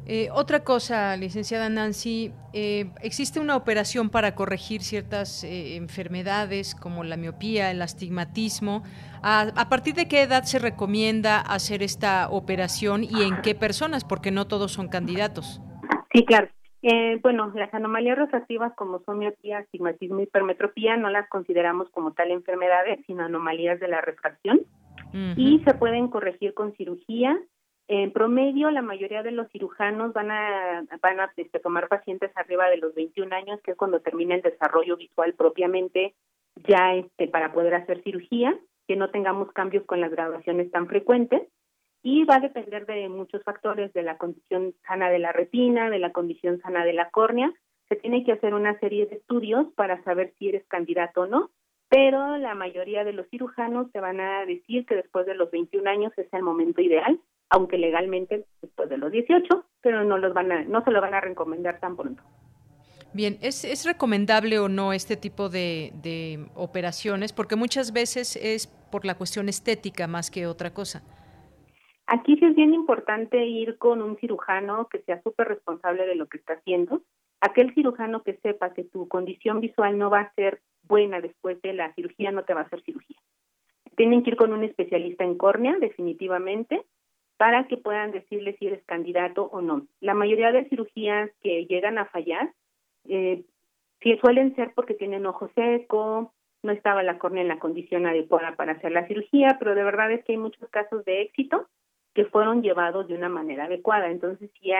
Eh, otra cosa, licenciada Nancy, eh, existe una operación para corregir ciertas eh, enfermedades como la miopía, el astigmatismo. ¿A, partir de qué edad se recomienda hacer esta operación y en qué personas? Porque no todos son candidatos. Sí, claro. bueno, las anomalías refractivas como son miopía, astigmatismo y hipermetropía no las consideramos como tal enfermedades, sino anomalías de la refracción. Y se pueden corregir con cirugía, en promedio, la mayoría de los cirujanos van a, este, tomar pacientes arriba de los 21 años, que es cuando termina el desarrollo visual propiamente, ya este, para poder hacer cirugía, que no tengamos cambios con las graduaciones tan frecuentes. Y va a depender de muchos factores, de la condición sana de la retina, de la condición sana de la córnea. Se tiene que hacer una serie de estudios para saber si eres candidato o no, pero la mayoría de los cirujanos te van a decir que después de los 21 años es el momento ideal aunque legalmente después de los 18, pero no los van a, no se lo van a recomendar tan pronto. Bien, ¿es, ¿es recomendable o no este tipo de, de, operaciones? Porque muchas veces es por la cuestión estética más que otra cosa. Aquí sí es bien importante ir con un cirujano que sea súper responsable de lo que está haciendo. Aquel cirujano que sepa que tu condición visual no va a ser buena después de la cirugía, no te va a hacer cirugía. Tienen que ir con un especialista en córnea, definitivamente, para que puedan decirle si eres candidato o no. La mayoría de cirugías que llegan a fallar eh, suelen ser porque tienen ojo seco, no estaba la córnea en la condición adecuada para hacer la cirugía, pero de verdad es que hay muchos casos de éxito que fueron llevados de una manera adecuada. Entonces, ya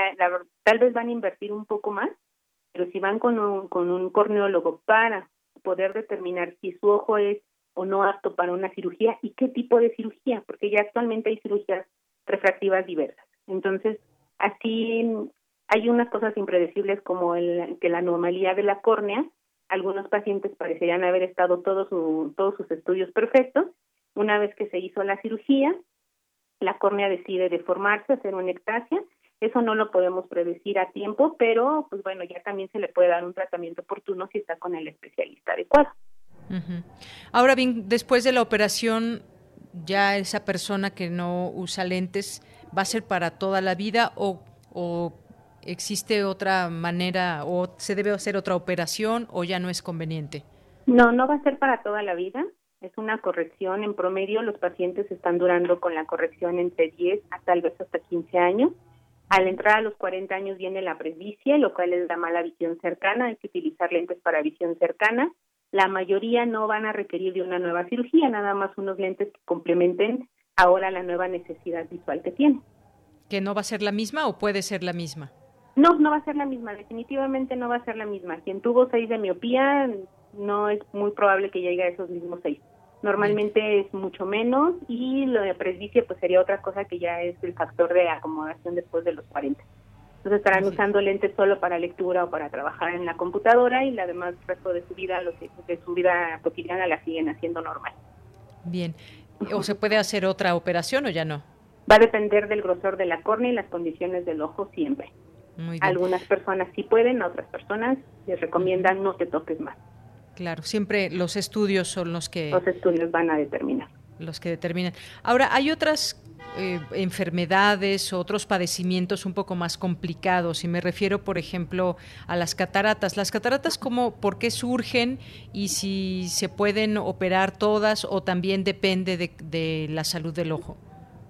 tal vez van a invertir un poco más, pero si van con un, con un corneólogo para poder determinar si su ojo es o no apto para una cirugía y qué tipo de cirugía, porque ya actualmente hay cirugías refractivas diversas. Entonces, así hay unas cosas impredecibles como el, que la anomalía de la córnea, algunos pacientes parecerían haber estado todos, todos sus estudios perfectos. Una vez que se hizo la cirugía, la córnea decide deformarse, hacer una ectasia. Eso no lo podemos predecir a tiempo, pero pues bueno, ya también se le puede dar un tratamiento oportuno si está con el especialista adecuado. Ahora bien, después de la operación, ya esa persona que no usa lentes va a ser para toda la vida o, o existe otra manera o se debe hacer otra operación o ya no es conveniente? No, no va a ser para toda la vida. Es una corrección. En promedio, los pacientes están durando con la corrección entre 10 a tal vez hasta 15 años. Al entrar a los 40 años viene la presbicia, lo cual es la mala visión cercana. Hay que utilizar lentes para visión cercana la mayoría no van a requerir de una nueva cirugía, nada más unos lentes que complementen ahora la nueva necesidad visual que tiene. ¿Que no va a ser la misma o puede ser la misma? No, no va a ser la misma, definitivamente no va a ser la misma. Quien tuvo seis de miopía no es muy probable que llegue a esos mismos seis. Normalmente es mucho menos y lo de presbicia pues sería otra cosa que ya es el factor de acomodación después de los 40. Entonces estarán usando lentes solo para lectura o para trabajar en la computadora y la demás resto de su vida, de su vida cotidiana la siguen haciendo normal. Bien. ¿O se puede hacer otra operación o ya no? Va a depender del grosor de la córnea y las condiciones del ojo siempre. Algunas personas sí pueden, otras personas les recomiendan no te toques más. Claro, siempre los estudios son los que... Los estudios van a determinar. Los que determinan. Ahora, hay otras eh, enfermedades o otros padecimientos un poco más complicados. Y me refiero, por ejemplo, a las cataratas. ¿Las cataratas cómo, por qué surgen y si se pueden operar todas o también depende de, la salud del ojo?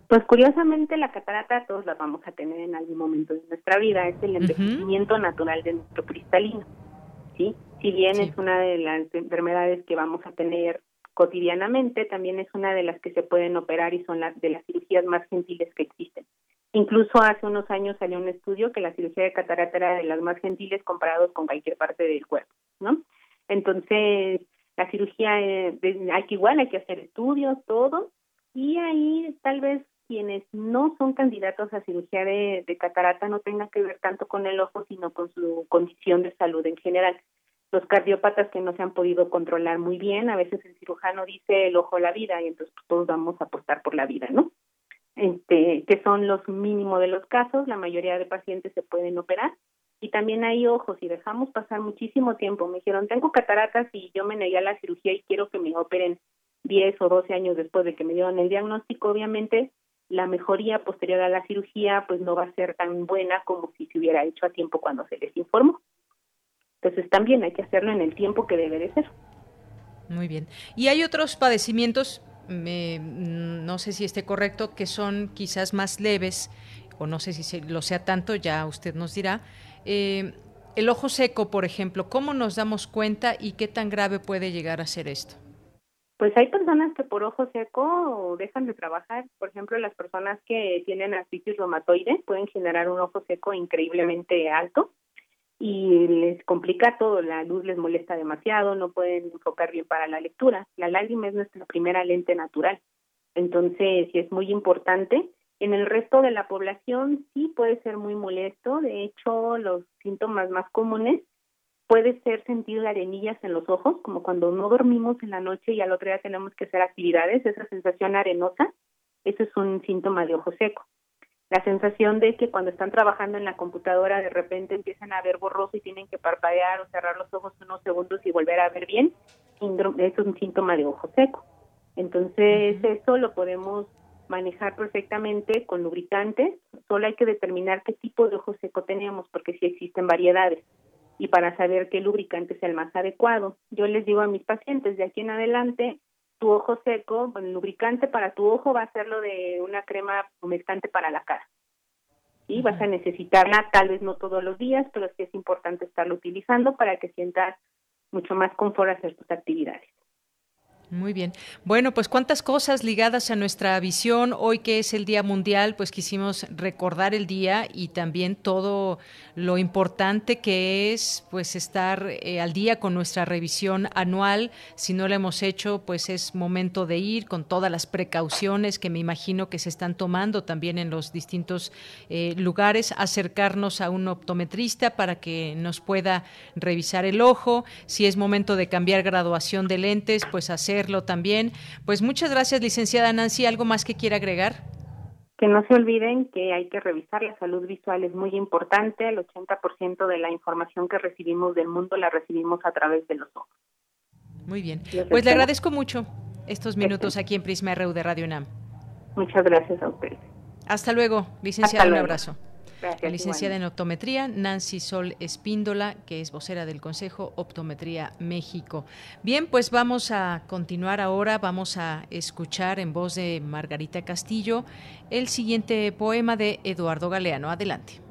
Pues curiosamente la catarata todos la vamos a tener en algún momento de nuestra vida. Es el envejecimiento natural de nuestro cristalino. ¿sí? Si bien es una de las enfermedades que vamos a tener cotidianamente también es una de las que se pueden operar y son las de las cirugías más gentiles que existen. Incluso hace unos años salió un estudio que la cirugía de catarata era de las más gentiles comparados con cualquier parte del cuerpo, ¿no? Entonces, la cirugía, eh, hay que igual, hay que hacer estudios, todo, y ahí tal vez quienes no son candidatos a cirugía de, de catarata no tengan que ver tanto con el ojo, sino con su condición de salud en general los cardiópatas que no se han podido controlar muy bien, a veces el cirujano dice el ojo la vida y entonces pues, todos vamos a apostar por la vida, ¿no? Este, que son los mínimos de los casos, la mayoría de pacientes se pueden operar y también hay ojos y dejamos pasar muchísimo tiempo. Me dijeron, tengo cataratas y yo me negué a la cirugía y quiero que me operen 10 o 12 años después de que me dieron el diagnóstico. Obviamente, la mejoría posterior a la cirugía pues no va a ser tan buena como si se hubiera hecho a tiempo cuando se les informó. Entonces también hay que hacerlo en el tiempo que debe de ser. Muy bien. Y hay otros padecimientos, me, no sé si esté correcto, que son quizás más leves, o no sé si lo sea tanto, ya usted nos dirá. Eh, el ojo seco, por ejemplo, ¿cómo nos damos cuenta y qué tan grave puede llegar a ser esto? Pues hay personas que por ojo seco dejan de trabajar. Por ejemplo, las personas que tienen artritis reumatoide pueden generar un ojo seco increíblemente alto y les complica todo, la luz les molesta demasiado, no pueden enfocar bien para la lectura. La lágrima es nuestra primera lente natural, entonces sí es muy importante. En el resto de la población sí puede ser muy molesto, de hecho los síntomas más comunes puede ser sentir arenillas en los ojos, como cuando no dormimos en la noche y al otro día tenemos que hacer actividades, esa sensación arenosa, eso es un síntoma de ojo seco la sensación de que cuando están trabajando en la computadora de repente empiezan a ver borroso y tienen que parpadear o cerrar los ojos unos segundos y volver a ver bien, es un síntoma de ojo seco. Entonces, eso lo podemos manejar perfectamente con lubricantes, solo hay que determinar qué tipo de ojo seco tenemos, porque sí existen variedades, y para saber qué lubricante es el más adecuado. Yo les digo a mis pacientes, de aquí en adelante, tu ojo seco, el lubricante para tu ojo va a ser lo de una crema humectante para la cara. Y vas a necesitarla tal vez no todos los días, pero sí es importante estarlo utilizando para que sientas mucho más confort hacer tus actividades. Muy bien. Bueno, pues cuántas cosas ligadas a nuestra visión. Hoy que es el Día Mundial, pues quisimos recordar el día y también todo lo importante que es pues estar eh, al día con nuestra revisión anual. Si no lo hemos hecho, pues es momento de ir con todas las precauciones que me imagino que se están tomando también en los distintos eh, lugares, acercarnos a un optometrista para que nos pueda revisar el ojo. Si es momento de cambiar graduación de lentes, pues hacer también. Pues muchas gracias, licenciada Nancy. ¿Algo más que quiera agregar? Que no se olviden que hay que revisar la salud visual, es muy importante. El 80% de la información que recibimos del mundo la recibimos a través de los ojos. Muy bien. Pues le agradezco mucho estos minutos aquí en Prisma RU de Radio UNAM. Muchas gracias a ustedes. Hasta luego, licenciada. Un abrazo licenciada en optometría, Nancy Sol Espíndola, que es vocera del Consejo Optometría México. Bien, pues vamos a continuar ahora, vamos a escuchar en voz de Margarita Castillo el siguiente poema de Eduardo Galeano. Adelante.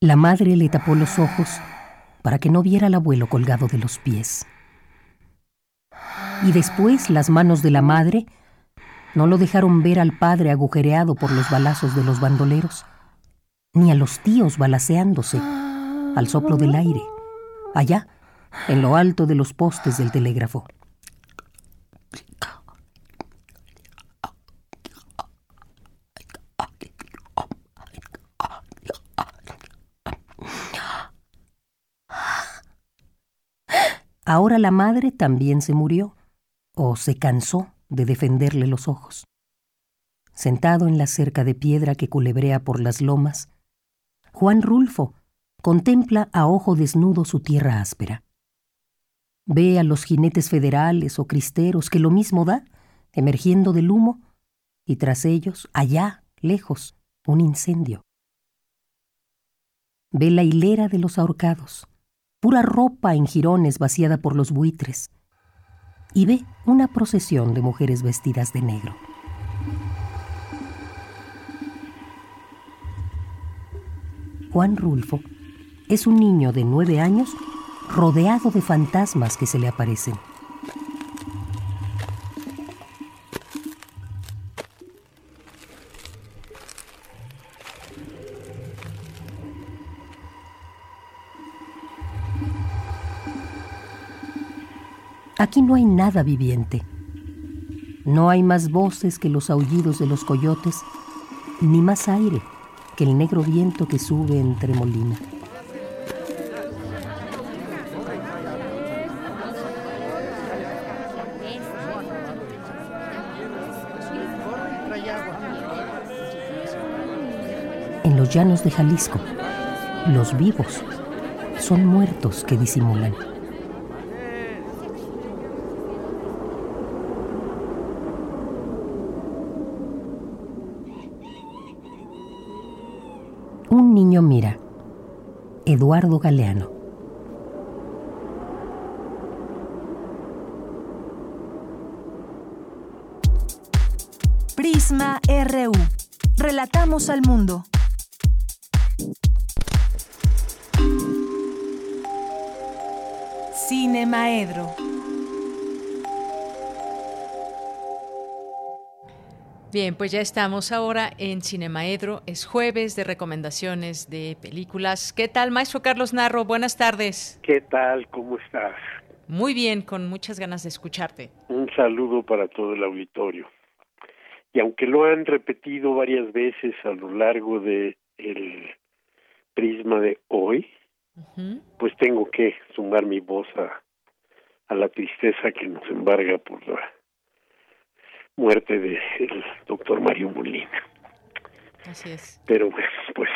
La madre le tapó los ojos para que no viera al abuelo colgado de los pies y después las manos de la madre no lo dejaron ver al padre agujereado por los balazos de los bandoleros, ni a los tíos balaceándose al soplo del aire, allá, en lo alto de los postes del telégrafo. Ahora la madre también se murió o se cansó de defenderle los ojos. Sentado en la cerca de piedra que culebrea por las lomas, Juan Rulfo contempla a ojo desnudo su tierra áspera. Ve a los jinetes federales o cristeros que lo mismo da, emergiendo del humo, y tras ellos, allá, lejos, un incendio. Ve la hilera de los ahorcados, pura ropa en jirones vaciada por los buitres, y ve una procesión de mujeres vestidas de negro. Juan Rulfo es un niño de nueve años rodeado de fantasmas que se le aparecen. Aquí no hay nada viviente, No hay más voces que los aullidos de los coyotes, ni más aire que el negro viento que sube entre molina. En los llanos de Jalisco, los vivos son muertos que disimulan. Mira. Eduardo Galeano. Prisma RU. Relatamos al mundo. Cine Bien, pues ya estamos ahora en Cinemaedro. Es jueves de recomendaciones de películas. ¿Qué tal, maestro Carlos Narro? Buenas tardes. ¿Qué tal? ¿Cómo estás? Muy bien, con muchas ganas de escucharte. Un saludo para todo el auditorio. Y aunque lo han repetido varias veces a lo largo de el prisma de hoy, pues tengo que sumar mi voz a, a la tristeza que nos embarga por la muerte del doctor Mario Molina. Así es. Pero bueno, pues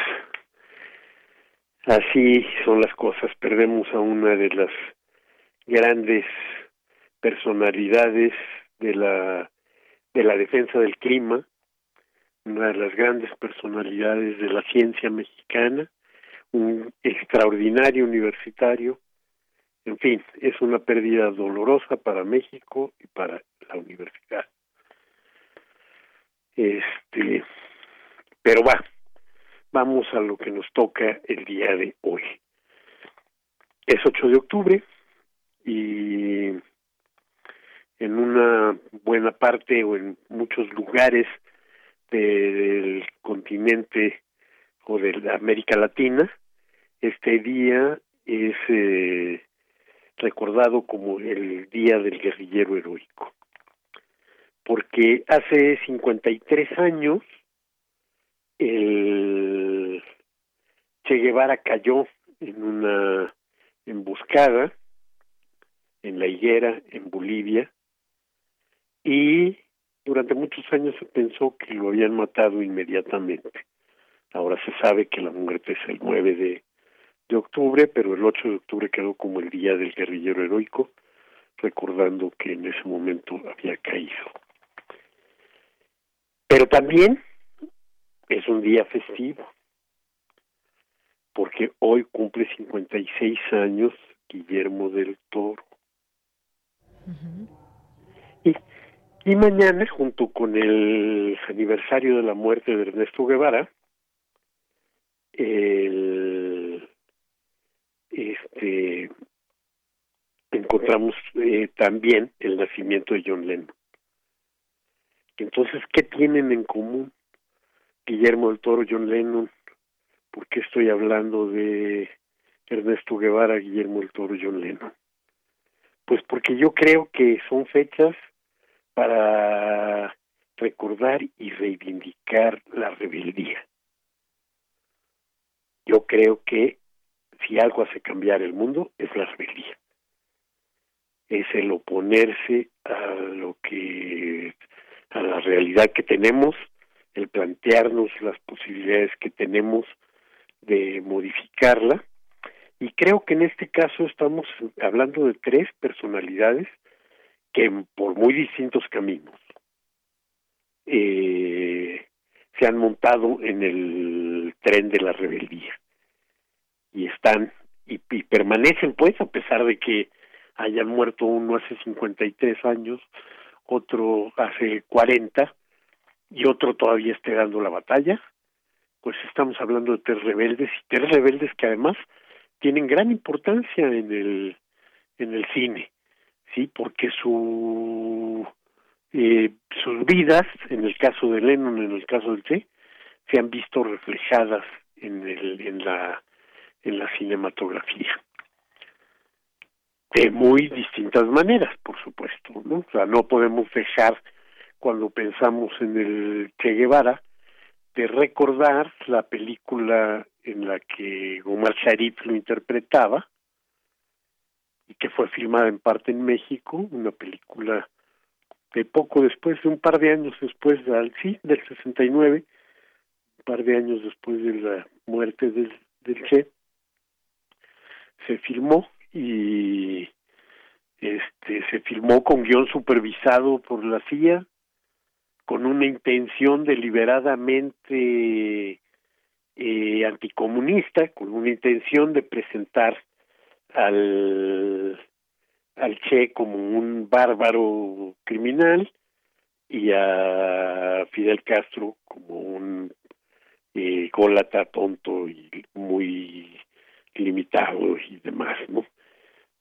así son las cosas. Perdemos a una de las grandes personalidades de la de la defensa del clima, una de las grandes personalidades de la ciencia mexicana, un extraordinario universitario. En fin, es una pérdida dolorosa para México y para la universidad. Este, pero va, vamos a lo que nos toca el día de hoy. Es 8 de octubre y en una buena parte o en muchos lugares del continente o de la América Latina, este día es eh, recordado como el Día del Guerrillero Heroico porque hace 53 años el Che Guevara cayó en una emboscada en la higuera en Bolivia y durante muchos años se pensó que lo habían matado inmediatamente. Ahora se sabe que la muerte es el 9 de, de octubre, pero el 8 de octubre quedó como el día del guerrillero heroico, recordando que en ese momento había caído. Pero también es un día festivo, porque hoy cumple 56 años Guillermo del Toro. y, y mañana, junto con el aniversario de la muerte de Ernesto Guevara, el, este, encontramos eh, también el nacimiento de John Lennon. Entonces, ¿qué tienen en común Guillermo del Toro, John Lennon? ¿Por qué estoy hablando de Ernesto Guevara, Guillermo del Toro, John Lennon? Pues porque yo creo que son fechas para recordar y reivindicar la rebeldía. Yo creo que si algo hace cambiar el mundo es la rebeldía. Es el oponerse a lo que a la realidad que tenemos, el plantearnos las posibilidades que tenemos de modificarla. Y creo que en este caso estamos hablando de tres personalidades que por muy distintos caminos eh, se han montado en el tren de la rebeldía y están y, y, permanecen pues a pesar de que hayan muerto uno hace 53 años otro hace 40 y otro todavía esté dando la batalla, pues estamos hablando de tres rebeldes y tres rebeldes que además tienen gran importancia en el en el cine, sí, porque su eh, sus vidas, en el caso de Lennon, en el caso del Che, se han visto reflejadas en el en la en la cinematografía de muy distintas maneras, por supuesto, ¿no? O sea, no podemos dejar cuando pensamos en el Che Guevara, de recordar la película en la que Omar Sharif lo interpretaba y que fue filmada en parte en México, una película de poco después, de un par de años después, del, sí, del 69, un par de años después de la muerte del, del Che, se filmó y este se filmó con guion supervisado por la CIA con una intención deliberadamente eh, anticomunista, con una intención de presentar al, al Che como un bárbaro criminal y a Fidel Castro como un eh, tonto y muy limitado y demás, ¿no?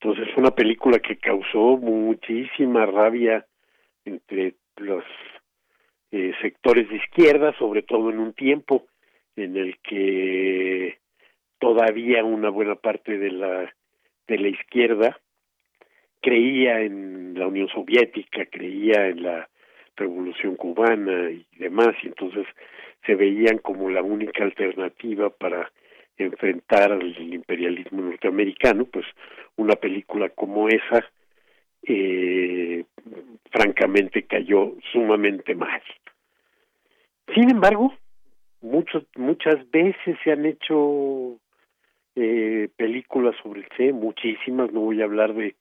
Entonces fue una película que causó muchísima rabia entre los eh, sectores de izquierda, sobre todo en un tiempo en el que todavía una buena parte de la de la izquierda creía en la Unión Soviética, creía en la Revolución cubana y demás, y entonces se veían como la única alternativa para enfrentar al imperialismo norteamericano, pues una película como esa eh, francamente cayó sumamente mal. Sin embargo, muchos, muchas veces se han hecho eh, películas sobre el Che, muchísimas, no voy a hablar de,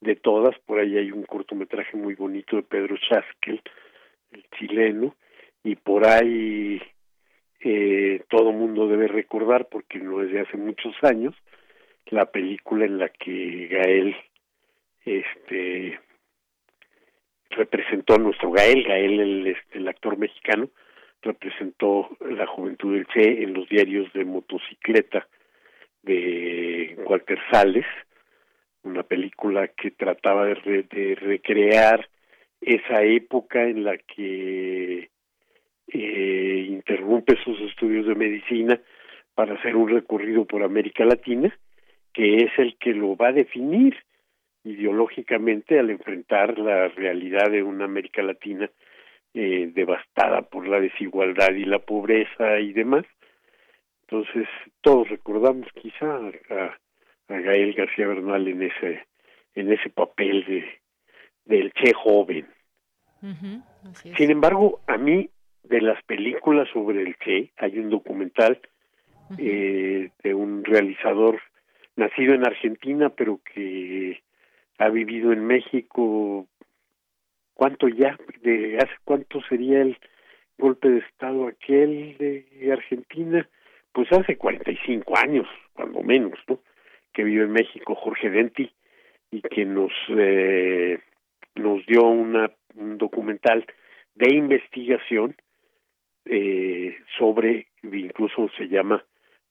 de todas, por ahí hay un cortometraje muy bonito de Pedro Chaskel, el chileno, y por ahí eh, todo mundo debe recordar, porque no es de hace muchos años, la película en la que Gael este representó a nuestro Gael, Gael el, este, el actor mexicano, representó la juventud del Che en los diarios de motocicleta de Walter Sales, una película que trataba de, de recrear esa época en la que eh, interrumpe sus estudios de medicina para hacer un recorrido por América Latina, que es el que lo va a definir ideológicamente al enfrentar la realidad de una América Latina eh, devastada por la desigualdad y la pobreza y demás. Entonces, todos recordamos quizá a, Gael García Bernal en ese en ese papel de del Che joven. Sin embargo, a mí de las películas sobre el Che hay un documental eh, de un realizador nacido en Argentina pero que ha vivido en México. Cuánto ya de hace cuánto sería el golpe de estado aquel de Argentina pues hace 45 años cuando menos no que vive en México Jorge Denti y que nos eh, nos dio una un documental de investigación eh, sobre incluso se llama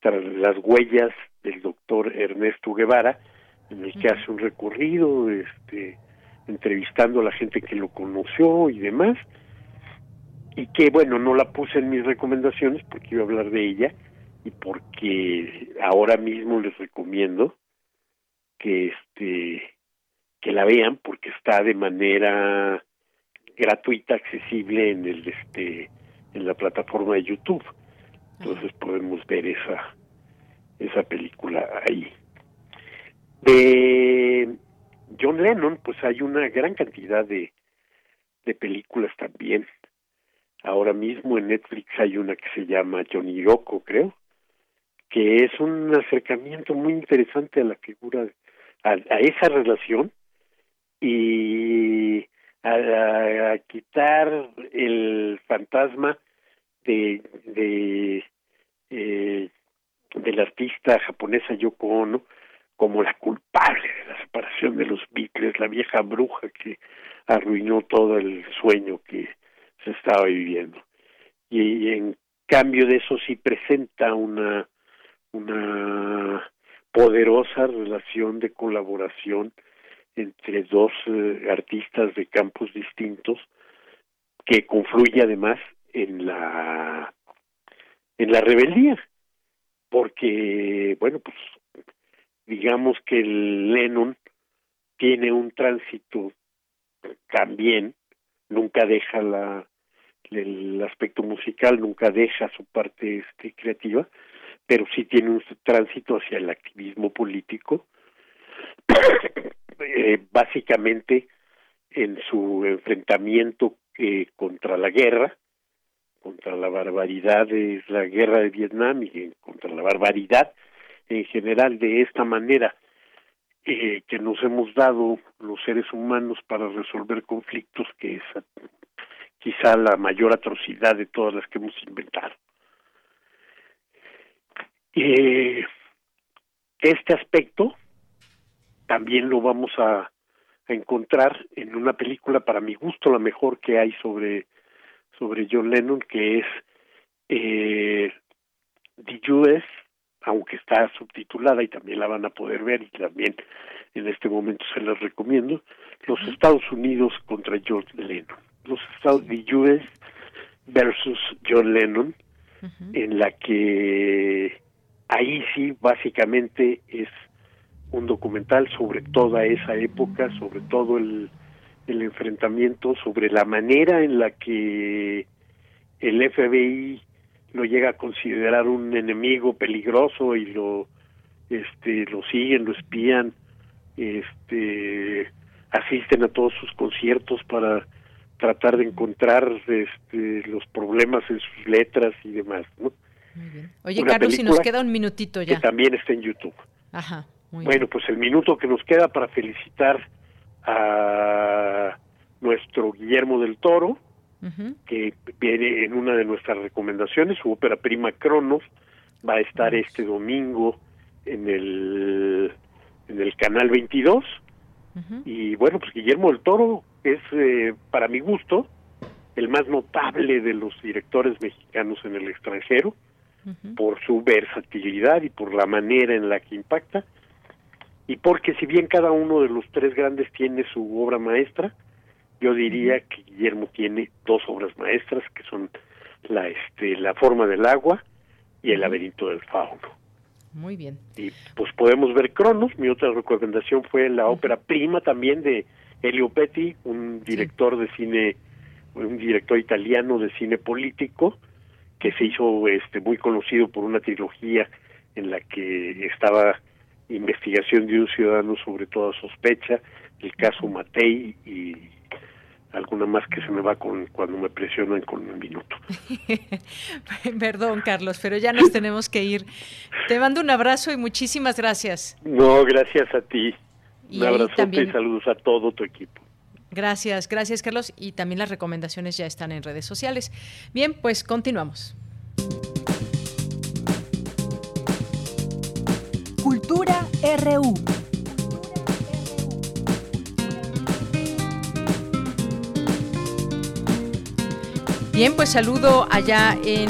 las huellas del doctor Ernesto Guevara en el que hace un recorrido este entrevistando a la gente que lo conoció y demás, y que bueno, no la puse en mis recomendaciones porque iba a hablar de ella y porque ahora mismo les recomiendo que este que la vean porque está de manera gratuita accesible en el este en la plataforma de YouTube. Entonces podemos ver esa esa película ahí. De John Lennon, pues hay una gran cantidad de, de películas también. Ahora mismo en Netflix hay una que se llama Johnny Yoko, creo, que es un acercamiento muy interesante a la figura, a, esa relación y a, quitar el fantasma de, de eh, del artista japonesa Yoko Ono como la culpable de la separación de los Beatles, la vieja bruja que arruinó todo el sueño que se estaba viviendo. Y en cambio de eso sí presenta una una poderosa relación de colaboración entre dos eh, artistas de campos distintos que confluye además en la en la rebeldía porque bueno pues digamos que el Lennon tiene un tránsito también nunca deja la el aspecto musical nunca deja su parte este creativa pero sí tiene un tránsito hacia el activismo político eh, básicamente en su enfrentamiento eh, contra la guerra contra la barbaridad de la guerra de Vietnam y contra la barbaridad en general de esta manera eh, que nos hemos dado los seres humanos para resolver conflictos que es quizá la mayor atrocidad de todas las que hemos inventado. Eh, este aspecto también lo vamos a, encontrar en una película para mi gusto la mejor que hay sobre sobre John Lennon que es eh, The US aunque está subtitulada y también la van a poder ver y también en este momento se las recomiendo los Estados Unidos contra John Lennon. Los Estados the US versus John Lennon en la que ahí sí básicamente es un documental sobre toda esa época, sobre todo el, el enfrentamiento, sobre la manera en la que el FBI lo llega a considerar un enemigo peligroso y lo este lo siguen, lo espían, este asisten a todos sus conciertos para tratar de encontrar este, los problemas en sus letras y demás, ¿no? Oye, Carlos, si nos queda un minutito ya. Que también está en YouTube. Ajá. Bueno, pues el minuto que nos queda para felicitar a nuestro Guillermo del Toro, que viene en una de nuestras recomendaciones, su ópera prima Cronos, va a estar este domingo en el en el canal 22. Y bueno, pues Guillermo del Toro es, eh, para mi gusto, el más notable de los directores mexicanos en el extranjero por su versatilidad y por la manera en la que impacta y porque si bien cada uno de los tres grandes tiene su obra maestra, yo diría que Guillermo tiene dos obras maestras que son la este la forma del agua y el laberinto del fauno. Muy bien. Y pues podemos ver Cronos, mi otra recomendación fue la ópera prima también de Elio Petti, un director de cine un director italiano de cine político que se hizo este muy conocido por una trilogía en la que estaba investigación de un ciudadano sobre toda sospecha, el caso Matei y alguna más que se me va con cuando me presionan con un minuto. [laughs] Perdón, Carlos, pero ya nos tenemos que ir. Te mando un abrazo y muchísimas gracias. No, gracias a ti. un abrazo y saludos a todo tu equipo. Gracias, gracias Carlos. Y también las recomendaciones ya están en redes sociales. Bien, pues continuamos. RU. Bien, pues saludo allá en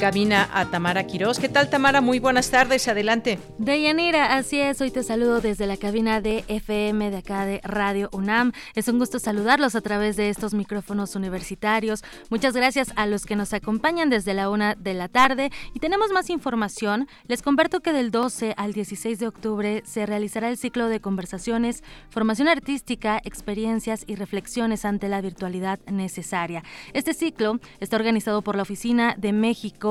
cabina a Tamara Quirós. ¿Qué tal, Tamara? Muy buenas tardes, adelante. Deyanira, así es, hoy te saludo desde la cabina de FM de acá de Radio UNAM. Es un gusto saludarlos a través de estos micrófonos universitarios. Muchas gracias a los que nos acompañan desde la una de la tarde. Y tenemos más información. Les comparto que del 12 al 16 de octubre se realizará el ciclo de conversaciones, formación artística, experiencias y reflexiones ante la virtualidad necesaria. Este ciclo está organizado por la Oficina de México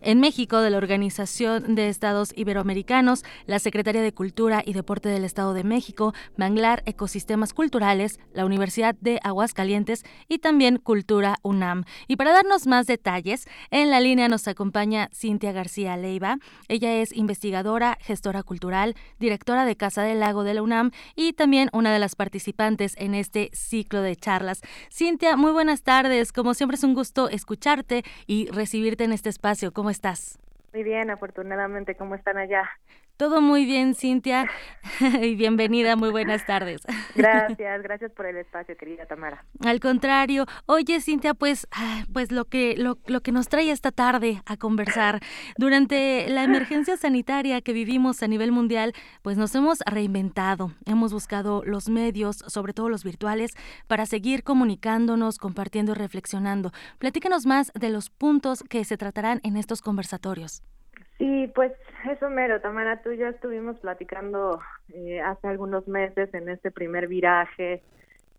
en México de la Organización de Estados Iberoamericanos, la Secretaría de Cultura y Deporte del Estado de México, Manglar Ecosistemas Culturales, la Universidad de Aguascalientes y también Cultura UNAM. Y para darnos más detalles, en la línea nos acompaña Cintia García Leiva. Ella es investigadora, gestora cultural, directora de Casa del Lago de la UNAM y también una de las participantes en este ciclo de charlas. Cintia, muy buenas tardes. Como siempre es un gusto escucharte y recibirte en este este espacio. ¿Cómo estás? Muy bien, afortunadamente. ¿Cómo están allá? Todo muy bien, Cintia. [laughs] y bienvenida, muy buenas tardes. [laughs] Gracias, gracias por el espacio, querida Tamara. Al contrario, oye, Cintia, pues, ah, pues lo que lo, lo que nos trae esta tarde a conversar durante la emergencia sanitaria que vivimos a nivel mundial, pues nos hemos reinventado, hemos buscado los medios, sobre todo los virtuales, para seguir comunicándonos, compartiendo y reflexionando. Platícanos más de los puntos que se tratarán en estos conversatorios. Sí, pues eso mero, Tamara, tú ya estuvimos platicando eh, hace algunos meses en este primer viraje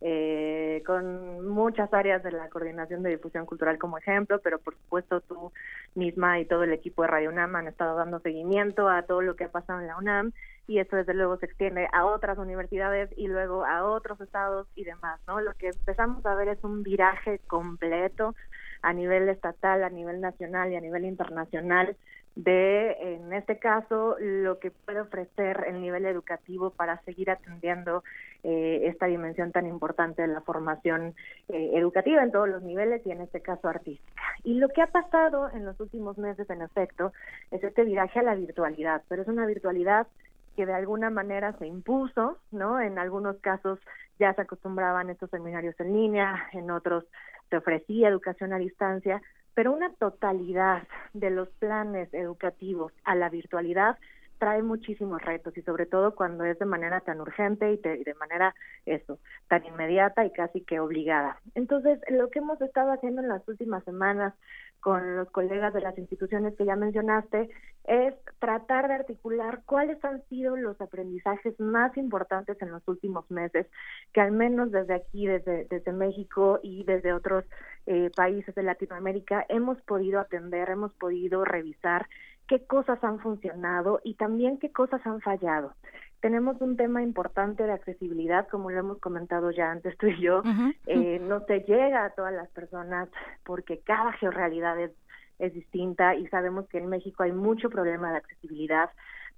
eh, con muchas áreas de la coordinación de difusión cultural como ejemplo, pero por supuesto tú misma y todo el equipo de Radio UNAM han estado dando seguimiento a todo lo que ha pasado en la UNAM y eso desde luego se extiende a otras universidades y luego a otros estados y demás, ¿no? Lo que empezamos a ver es un viraje completo a nivel estatal, a nivel nacional y a nivel internacional de, en este caso, lo que puede ofrecer el nivel educativo para seguir atendiendo eh, esta dimensión tan importante de la formación eh, educativa en todos los niveles y en este caso artística. Y lo que ha pasado en los últimos meses, en efecto, es este viraje a la virtualidad, pero es una virtualidad que de alguna manera se impuso, ¿no? En algunos casos ya se acostumbraban estos seminarios en línea, en otros se ofrecía educación a distancia, pero una totalidad de los planes educativos a la virtualidad trae muchísimos retos y sobre todo cuando es de manera tan urgente y de, manera eso, tan inmediata y casi que obligada. Entonces, lo que hemos estado haciendo en las últimas semanas con los colegas de las instituciones que ya mencionaste es tratar de articular cuáles han sido los aprendizajes más importantes en los últimos meses, que al menos desde aquí, desde, desde México y desde otros eh, países de Latinoamérica, hemos podido atender, hemos podido revisar qué cosas han funcionado y también qué cosas han fallado. Tenemos un tema importante de accesibilidad, como lo hemos comentado ya antes tú y yo. Eh, no se llega a todas las personas porque cada georrealidad es, es distinta y sabemos que en México hay mucho problema de accesibilidad.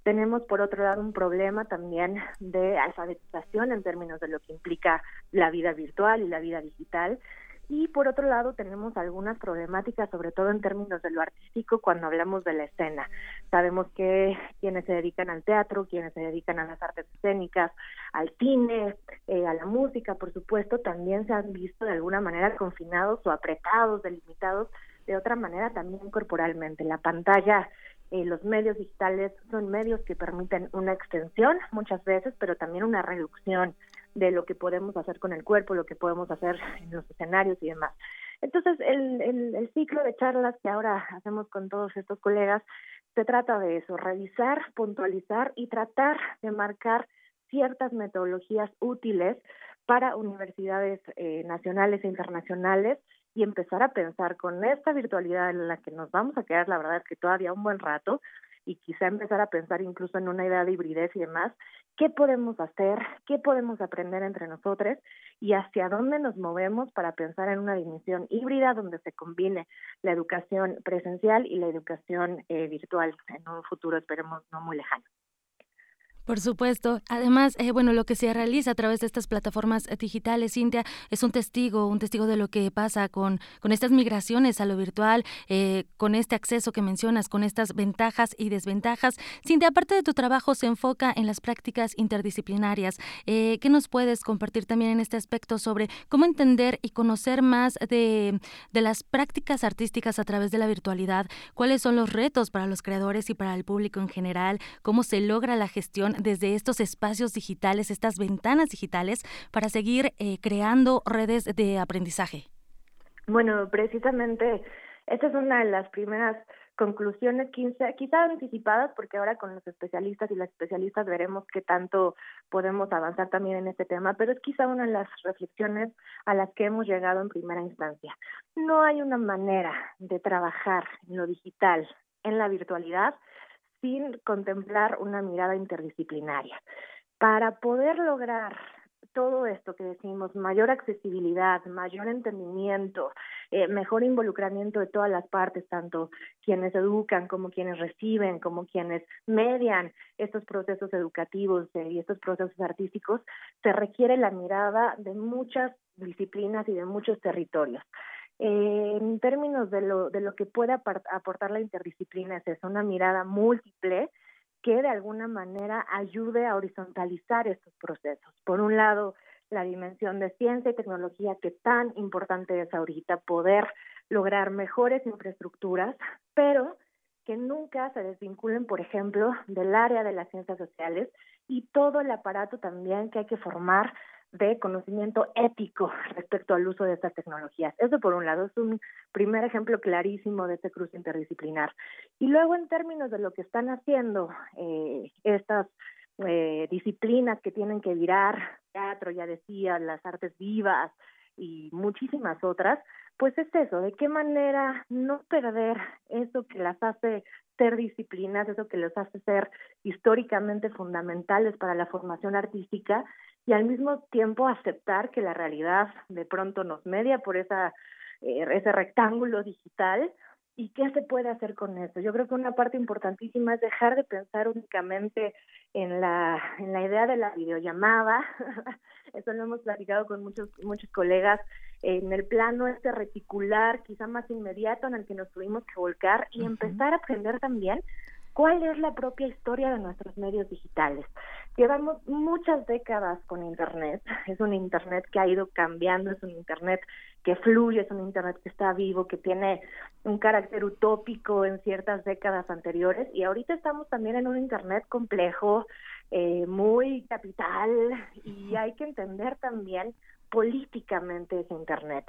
Tenemos, por otro lado, un problema también de alfabetización en términos de lo que implica la vida virtual y la vida digital. Y por otro lado tenemos algunas problemáticas, sobre todo en términos de lo artístico, cuando hablamos de la escena. Sabemos que quienes se dedican al teatro, quienes se dedican a las artes escénicas, al cine, eh, a la música, por supuesto, también se han visto de alguna manera confinados o apretados, delimitados de otra manera también corporalmente. La pantalla eh, los medios digitales son medios que permiten una extensión muchas veces, pero también una reducción de lo que podemos hacer con el cuerpo, lo que podemos hacer [laughs] en los escenarios y demás. Entonces, el, el, ciclo de charlas que ahora hacemos con todos estos colegas se trata de eso, revisar, puntualizar y tratar de marcar ciertas metodologías útiles para universidades eh, nacionales e internacionales y empezar a pensar con esta virtualidad en la que nos vamos a quedar, la verdad, que todavía un buen rato, y quizá empezar a pensar incluso en una idea de hibridez y demás, qué podemos hacer, qué podemos aprender entre nosotros y hacia dónde nos movemos para pensar en una dimensión híbrida donde se combine la educación presencial y la educación eh, virtual en un futuro, esperemos, no muy lejano. Por supuesto. Además, eh, bueno, lo que se realiza a través de estas plataformas digitales, Cintia, es un testigo, un testigo de lo que pasa con, con estas migraciones a lo virtual, eh, con este acceso que mencionas, con estas ventajas y desventajas. Cintia, aparte de tu trabajo, se enfoca en las prácticas interdisciplinarias. Eh, ¿Qué nos puedes compartir también en este aspecto sobre cómo entender y conocer más de, de las prácticas artísticas a través de la virtualidad? ¿Cuáles son los retos para los creadores y para el público en general? ¿Cómo se logra la gestión? Desde estos espacios digitales, estas ventanas digitales, para seguir eh, creando redes de aprendizaje? Bueno, precisamente esta es una de las primeras conclusiones quizá, anticipadas porque ahora con los especialistas y las especialistas veremos qué tanto podemos avanzar también en este tema, pero es quizá una de las reflexiones a las que hemos llegado en primera instancia. No hay una manera de trabajar en lo digital, en la virtualidad, sin contemplar una mirada interdisciplinaria. Para poder lograr todo esto que decimos, mayor accesibilidad, mayor entendimiento, eh, mejor involucramiento de todas las partes, tanto quienes educan como quienes reciben, como quienes median estos procesos educativos eh, y estos procesos artísticos, se requiere la mirada de muchas disciplinas y de muchos territorios en términos de lo, de lo que puede aportar la interdisciplina, es una mirada múltiple que de alguna manera ayude a horizontalizar estos procesos. Por un lado, la dimensión de ciencia y tecnología que tan importante es ahorita, poder lograr mejores infraestructuras, pero que nunca se desvinculen, por ejemplo, del área de las ciencias sociales y todo el aparato también que hay que formar de conocimiento ético [laughs] respecto al uso de estas tecnologías. Eso por un lado es un primer ejemplo clarísimo de este cruce interdisciplinar. Y luego en términos de lo que están haciendo eh, estas eh, disciplinas que tienen que virar teatro, ya decía, las artes vivas y muchísimas otras, pues es eso, de qué manera no perder eso que las hace ser disciplinas, eso que los hace ser históricamente fundamentales para la formación artística y al mismo tiempo aceptar que la realidad de pronto nos media por esa eh, ese rectángulo digital y qué se puede hacer con eso. Yo creo que una parte importantísima es dejar de pensar únicamente en la en la idea de la videollamada. [laughs] eso lo hemos platicado con muchos muchos colegas en el plano este reticular, quizá más inmediato en el que nos tuvimos que volcar y empezar a aprender también cuál es la propia historia de nuestros medios digitales. Llevamos muchas décadas con Internet, [laughs] es un Internet que ha ido cambiando, es un Internet que fluye, es un Internet que está vivo, que tiene un carácter utópico en ciertas décadas anteriores y ahorita estamos también en un Internet complejo, eh, muy capital y hay que entender también políticamente ese Internet.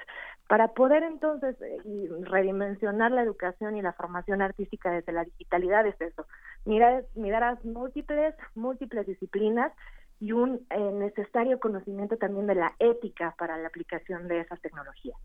Para poder entonces eh, redimensionar la educación y la formación artística desde la digitalidad es eso, mirar, miradas múltiples, múltiples disciplinas y un eh, necesario conocimiento también de la ética para la aplicación de esas tecnologías.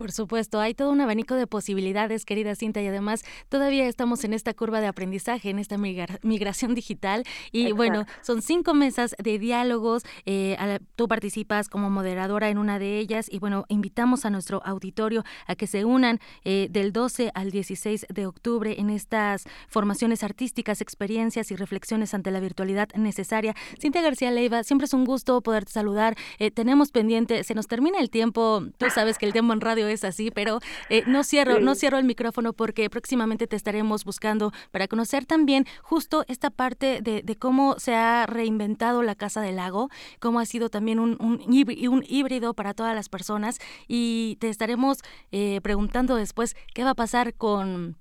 Por supuesto, hay todo un abanico de posibilidades, querida Cinta, y además todavía estamos en esta curva de aprendizaje, en esta [laughs] migración digital. Y bueno, son cinco mesas de diálogos. Eh, tú participas como moderadora en una de ellas y bueno, invitamos a nuestro auditorio a que se unan eh, del 12 al 16 de octubre en estas formaciones artísticas, experiencias y reflexiones ante la virtualidad necesaria. Cintia García Leiva, siempre es un gusto poderte saludar. Eh, tenemos pendiente, se nos termina el tiempo, tú sabes que el tiempo en radio es así, pero eh, no cierro, no cierro el micrófono porque próximamente te estaremos buscando para conocer también justo esta parte de, cómo se ha reinventado la Casa del Lago, cómo ha sido también un, un, híbrido para todas las personas y te estaremos eh, preguntando después qué va a pasar con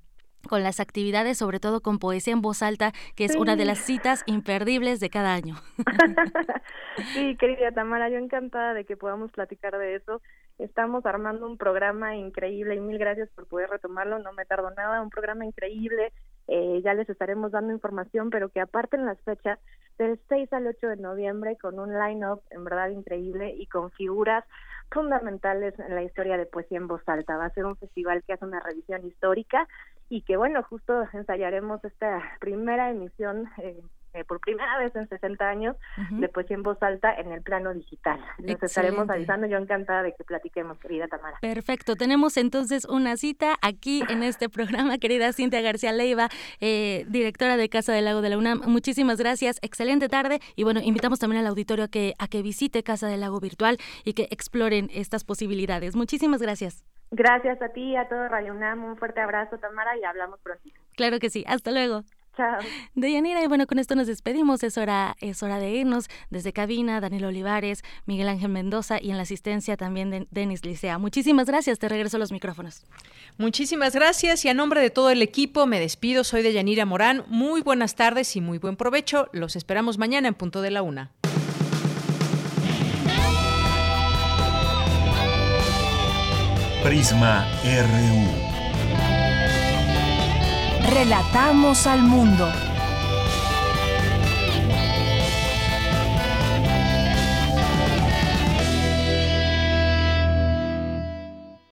con las actividades, sobre todo con poesía en voz alta, que es una de las citas imperdibles de cada año. [laughs] sí, querida Tamara, yo encantada de que podamos platicar de eso. Estamos armando un programa increíble y mil gracias por poder retomarlo, no me tardo nada, un programa increíble, eh, ya les estaremos dando información, pero que aparte en las fechas del 6 al 8 de noviembre con un line-up en verdad increíble y con figuras fundamentales en la historia de poesía en voz alta. Va a ser un festival que hace una revisión histórica y que bueno, justo ensayaremos esta primera emisión eh, eh, por primera vez en 60 años de poesía en voz alta en el plano digital. Les estaremos avisando, yo encantada de que platiquemos, querida Tamara. Perfecto, tenemos entonces una cita aquí en este programa, querida Cintia García Leiva, eh, directora de Casa del Lago de la UNAM. Muchísimas gracias, excelente tarde y bueno, invitamos también al auditorio a que, a que visite Casa del Lago Virtual y que exploren estas posibilidades. Muchísimas gracias. Gracias a ti y a todo Radio UNAM. Un fuerte abrazo, Tamara, y hablamos pronto. Claro que sí. Hasta luego. Chao. Deyanira, y bueno, con esto nos despedimos. Es hora, es hora de irnos. Desde cabina, Daniel Olivares, Miguel Ángel Mendoza y en la asistencia también de Denis Licea. Muchísimas gracias. Te regreso a los micrófonos. Muchísimas gracias y a nombre de todo el equipo me despido. Soy Deyanira Morán. Muy buenas tardes y muy buen provecho. Los esperamos mañana en punto de la una. Prisma RU. Relatamos al mundo.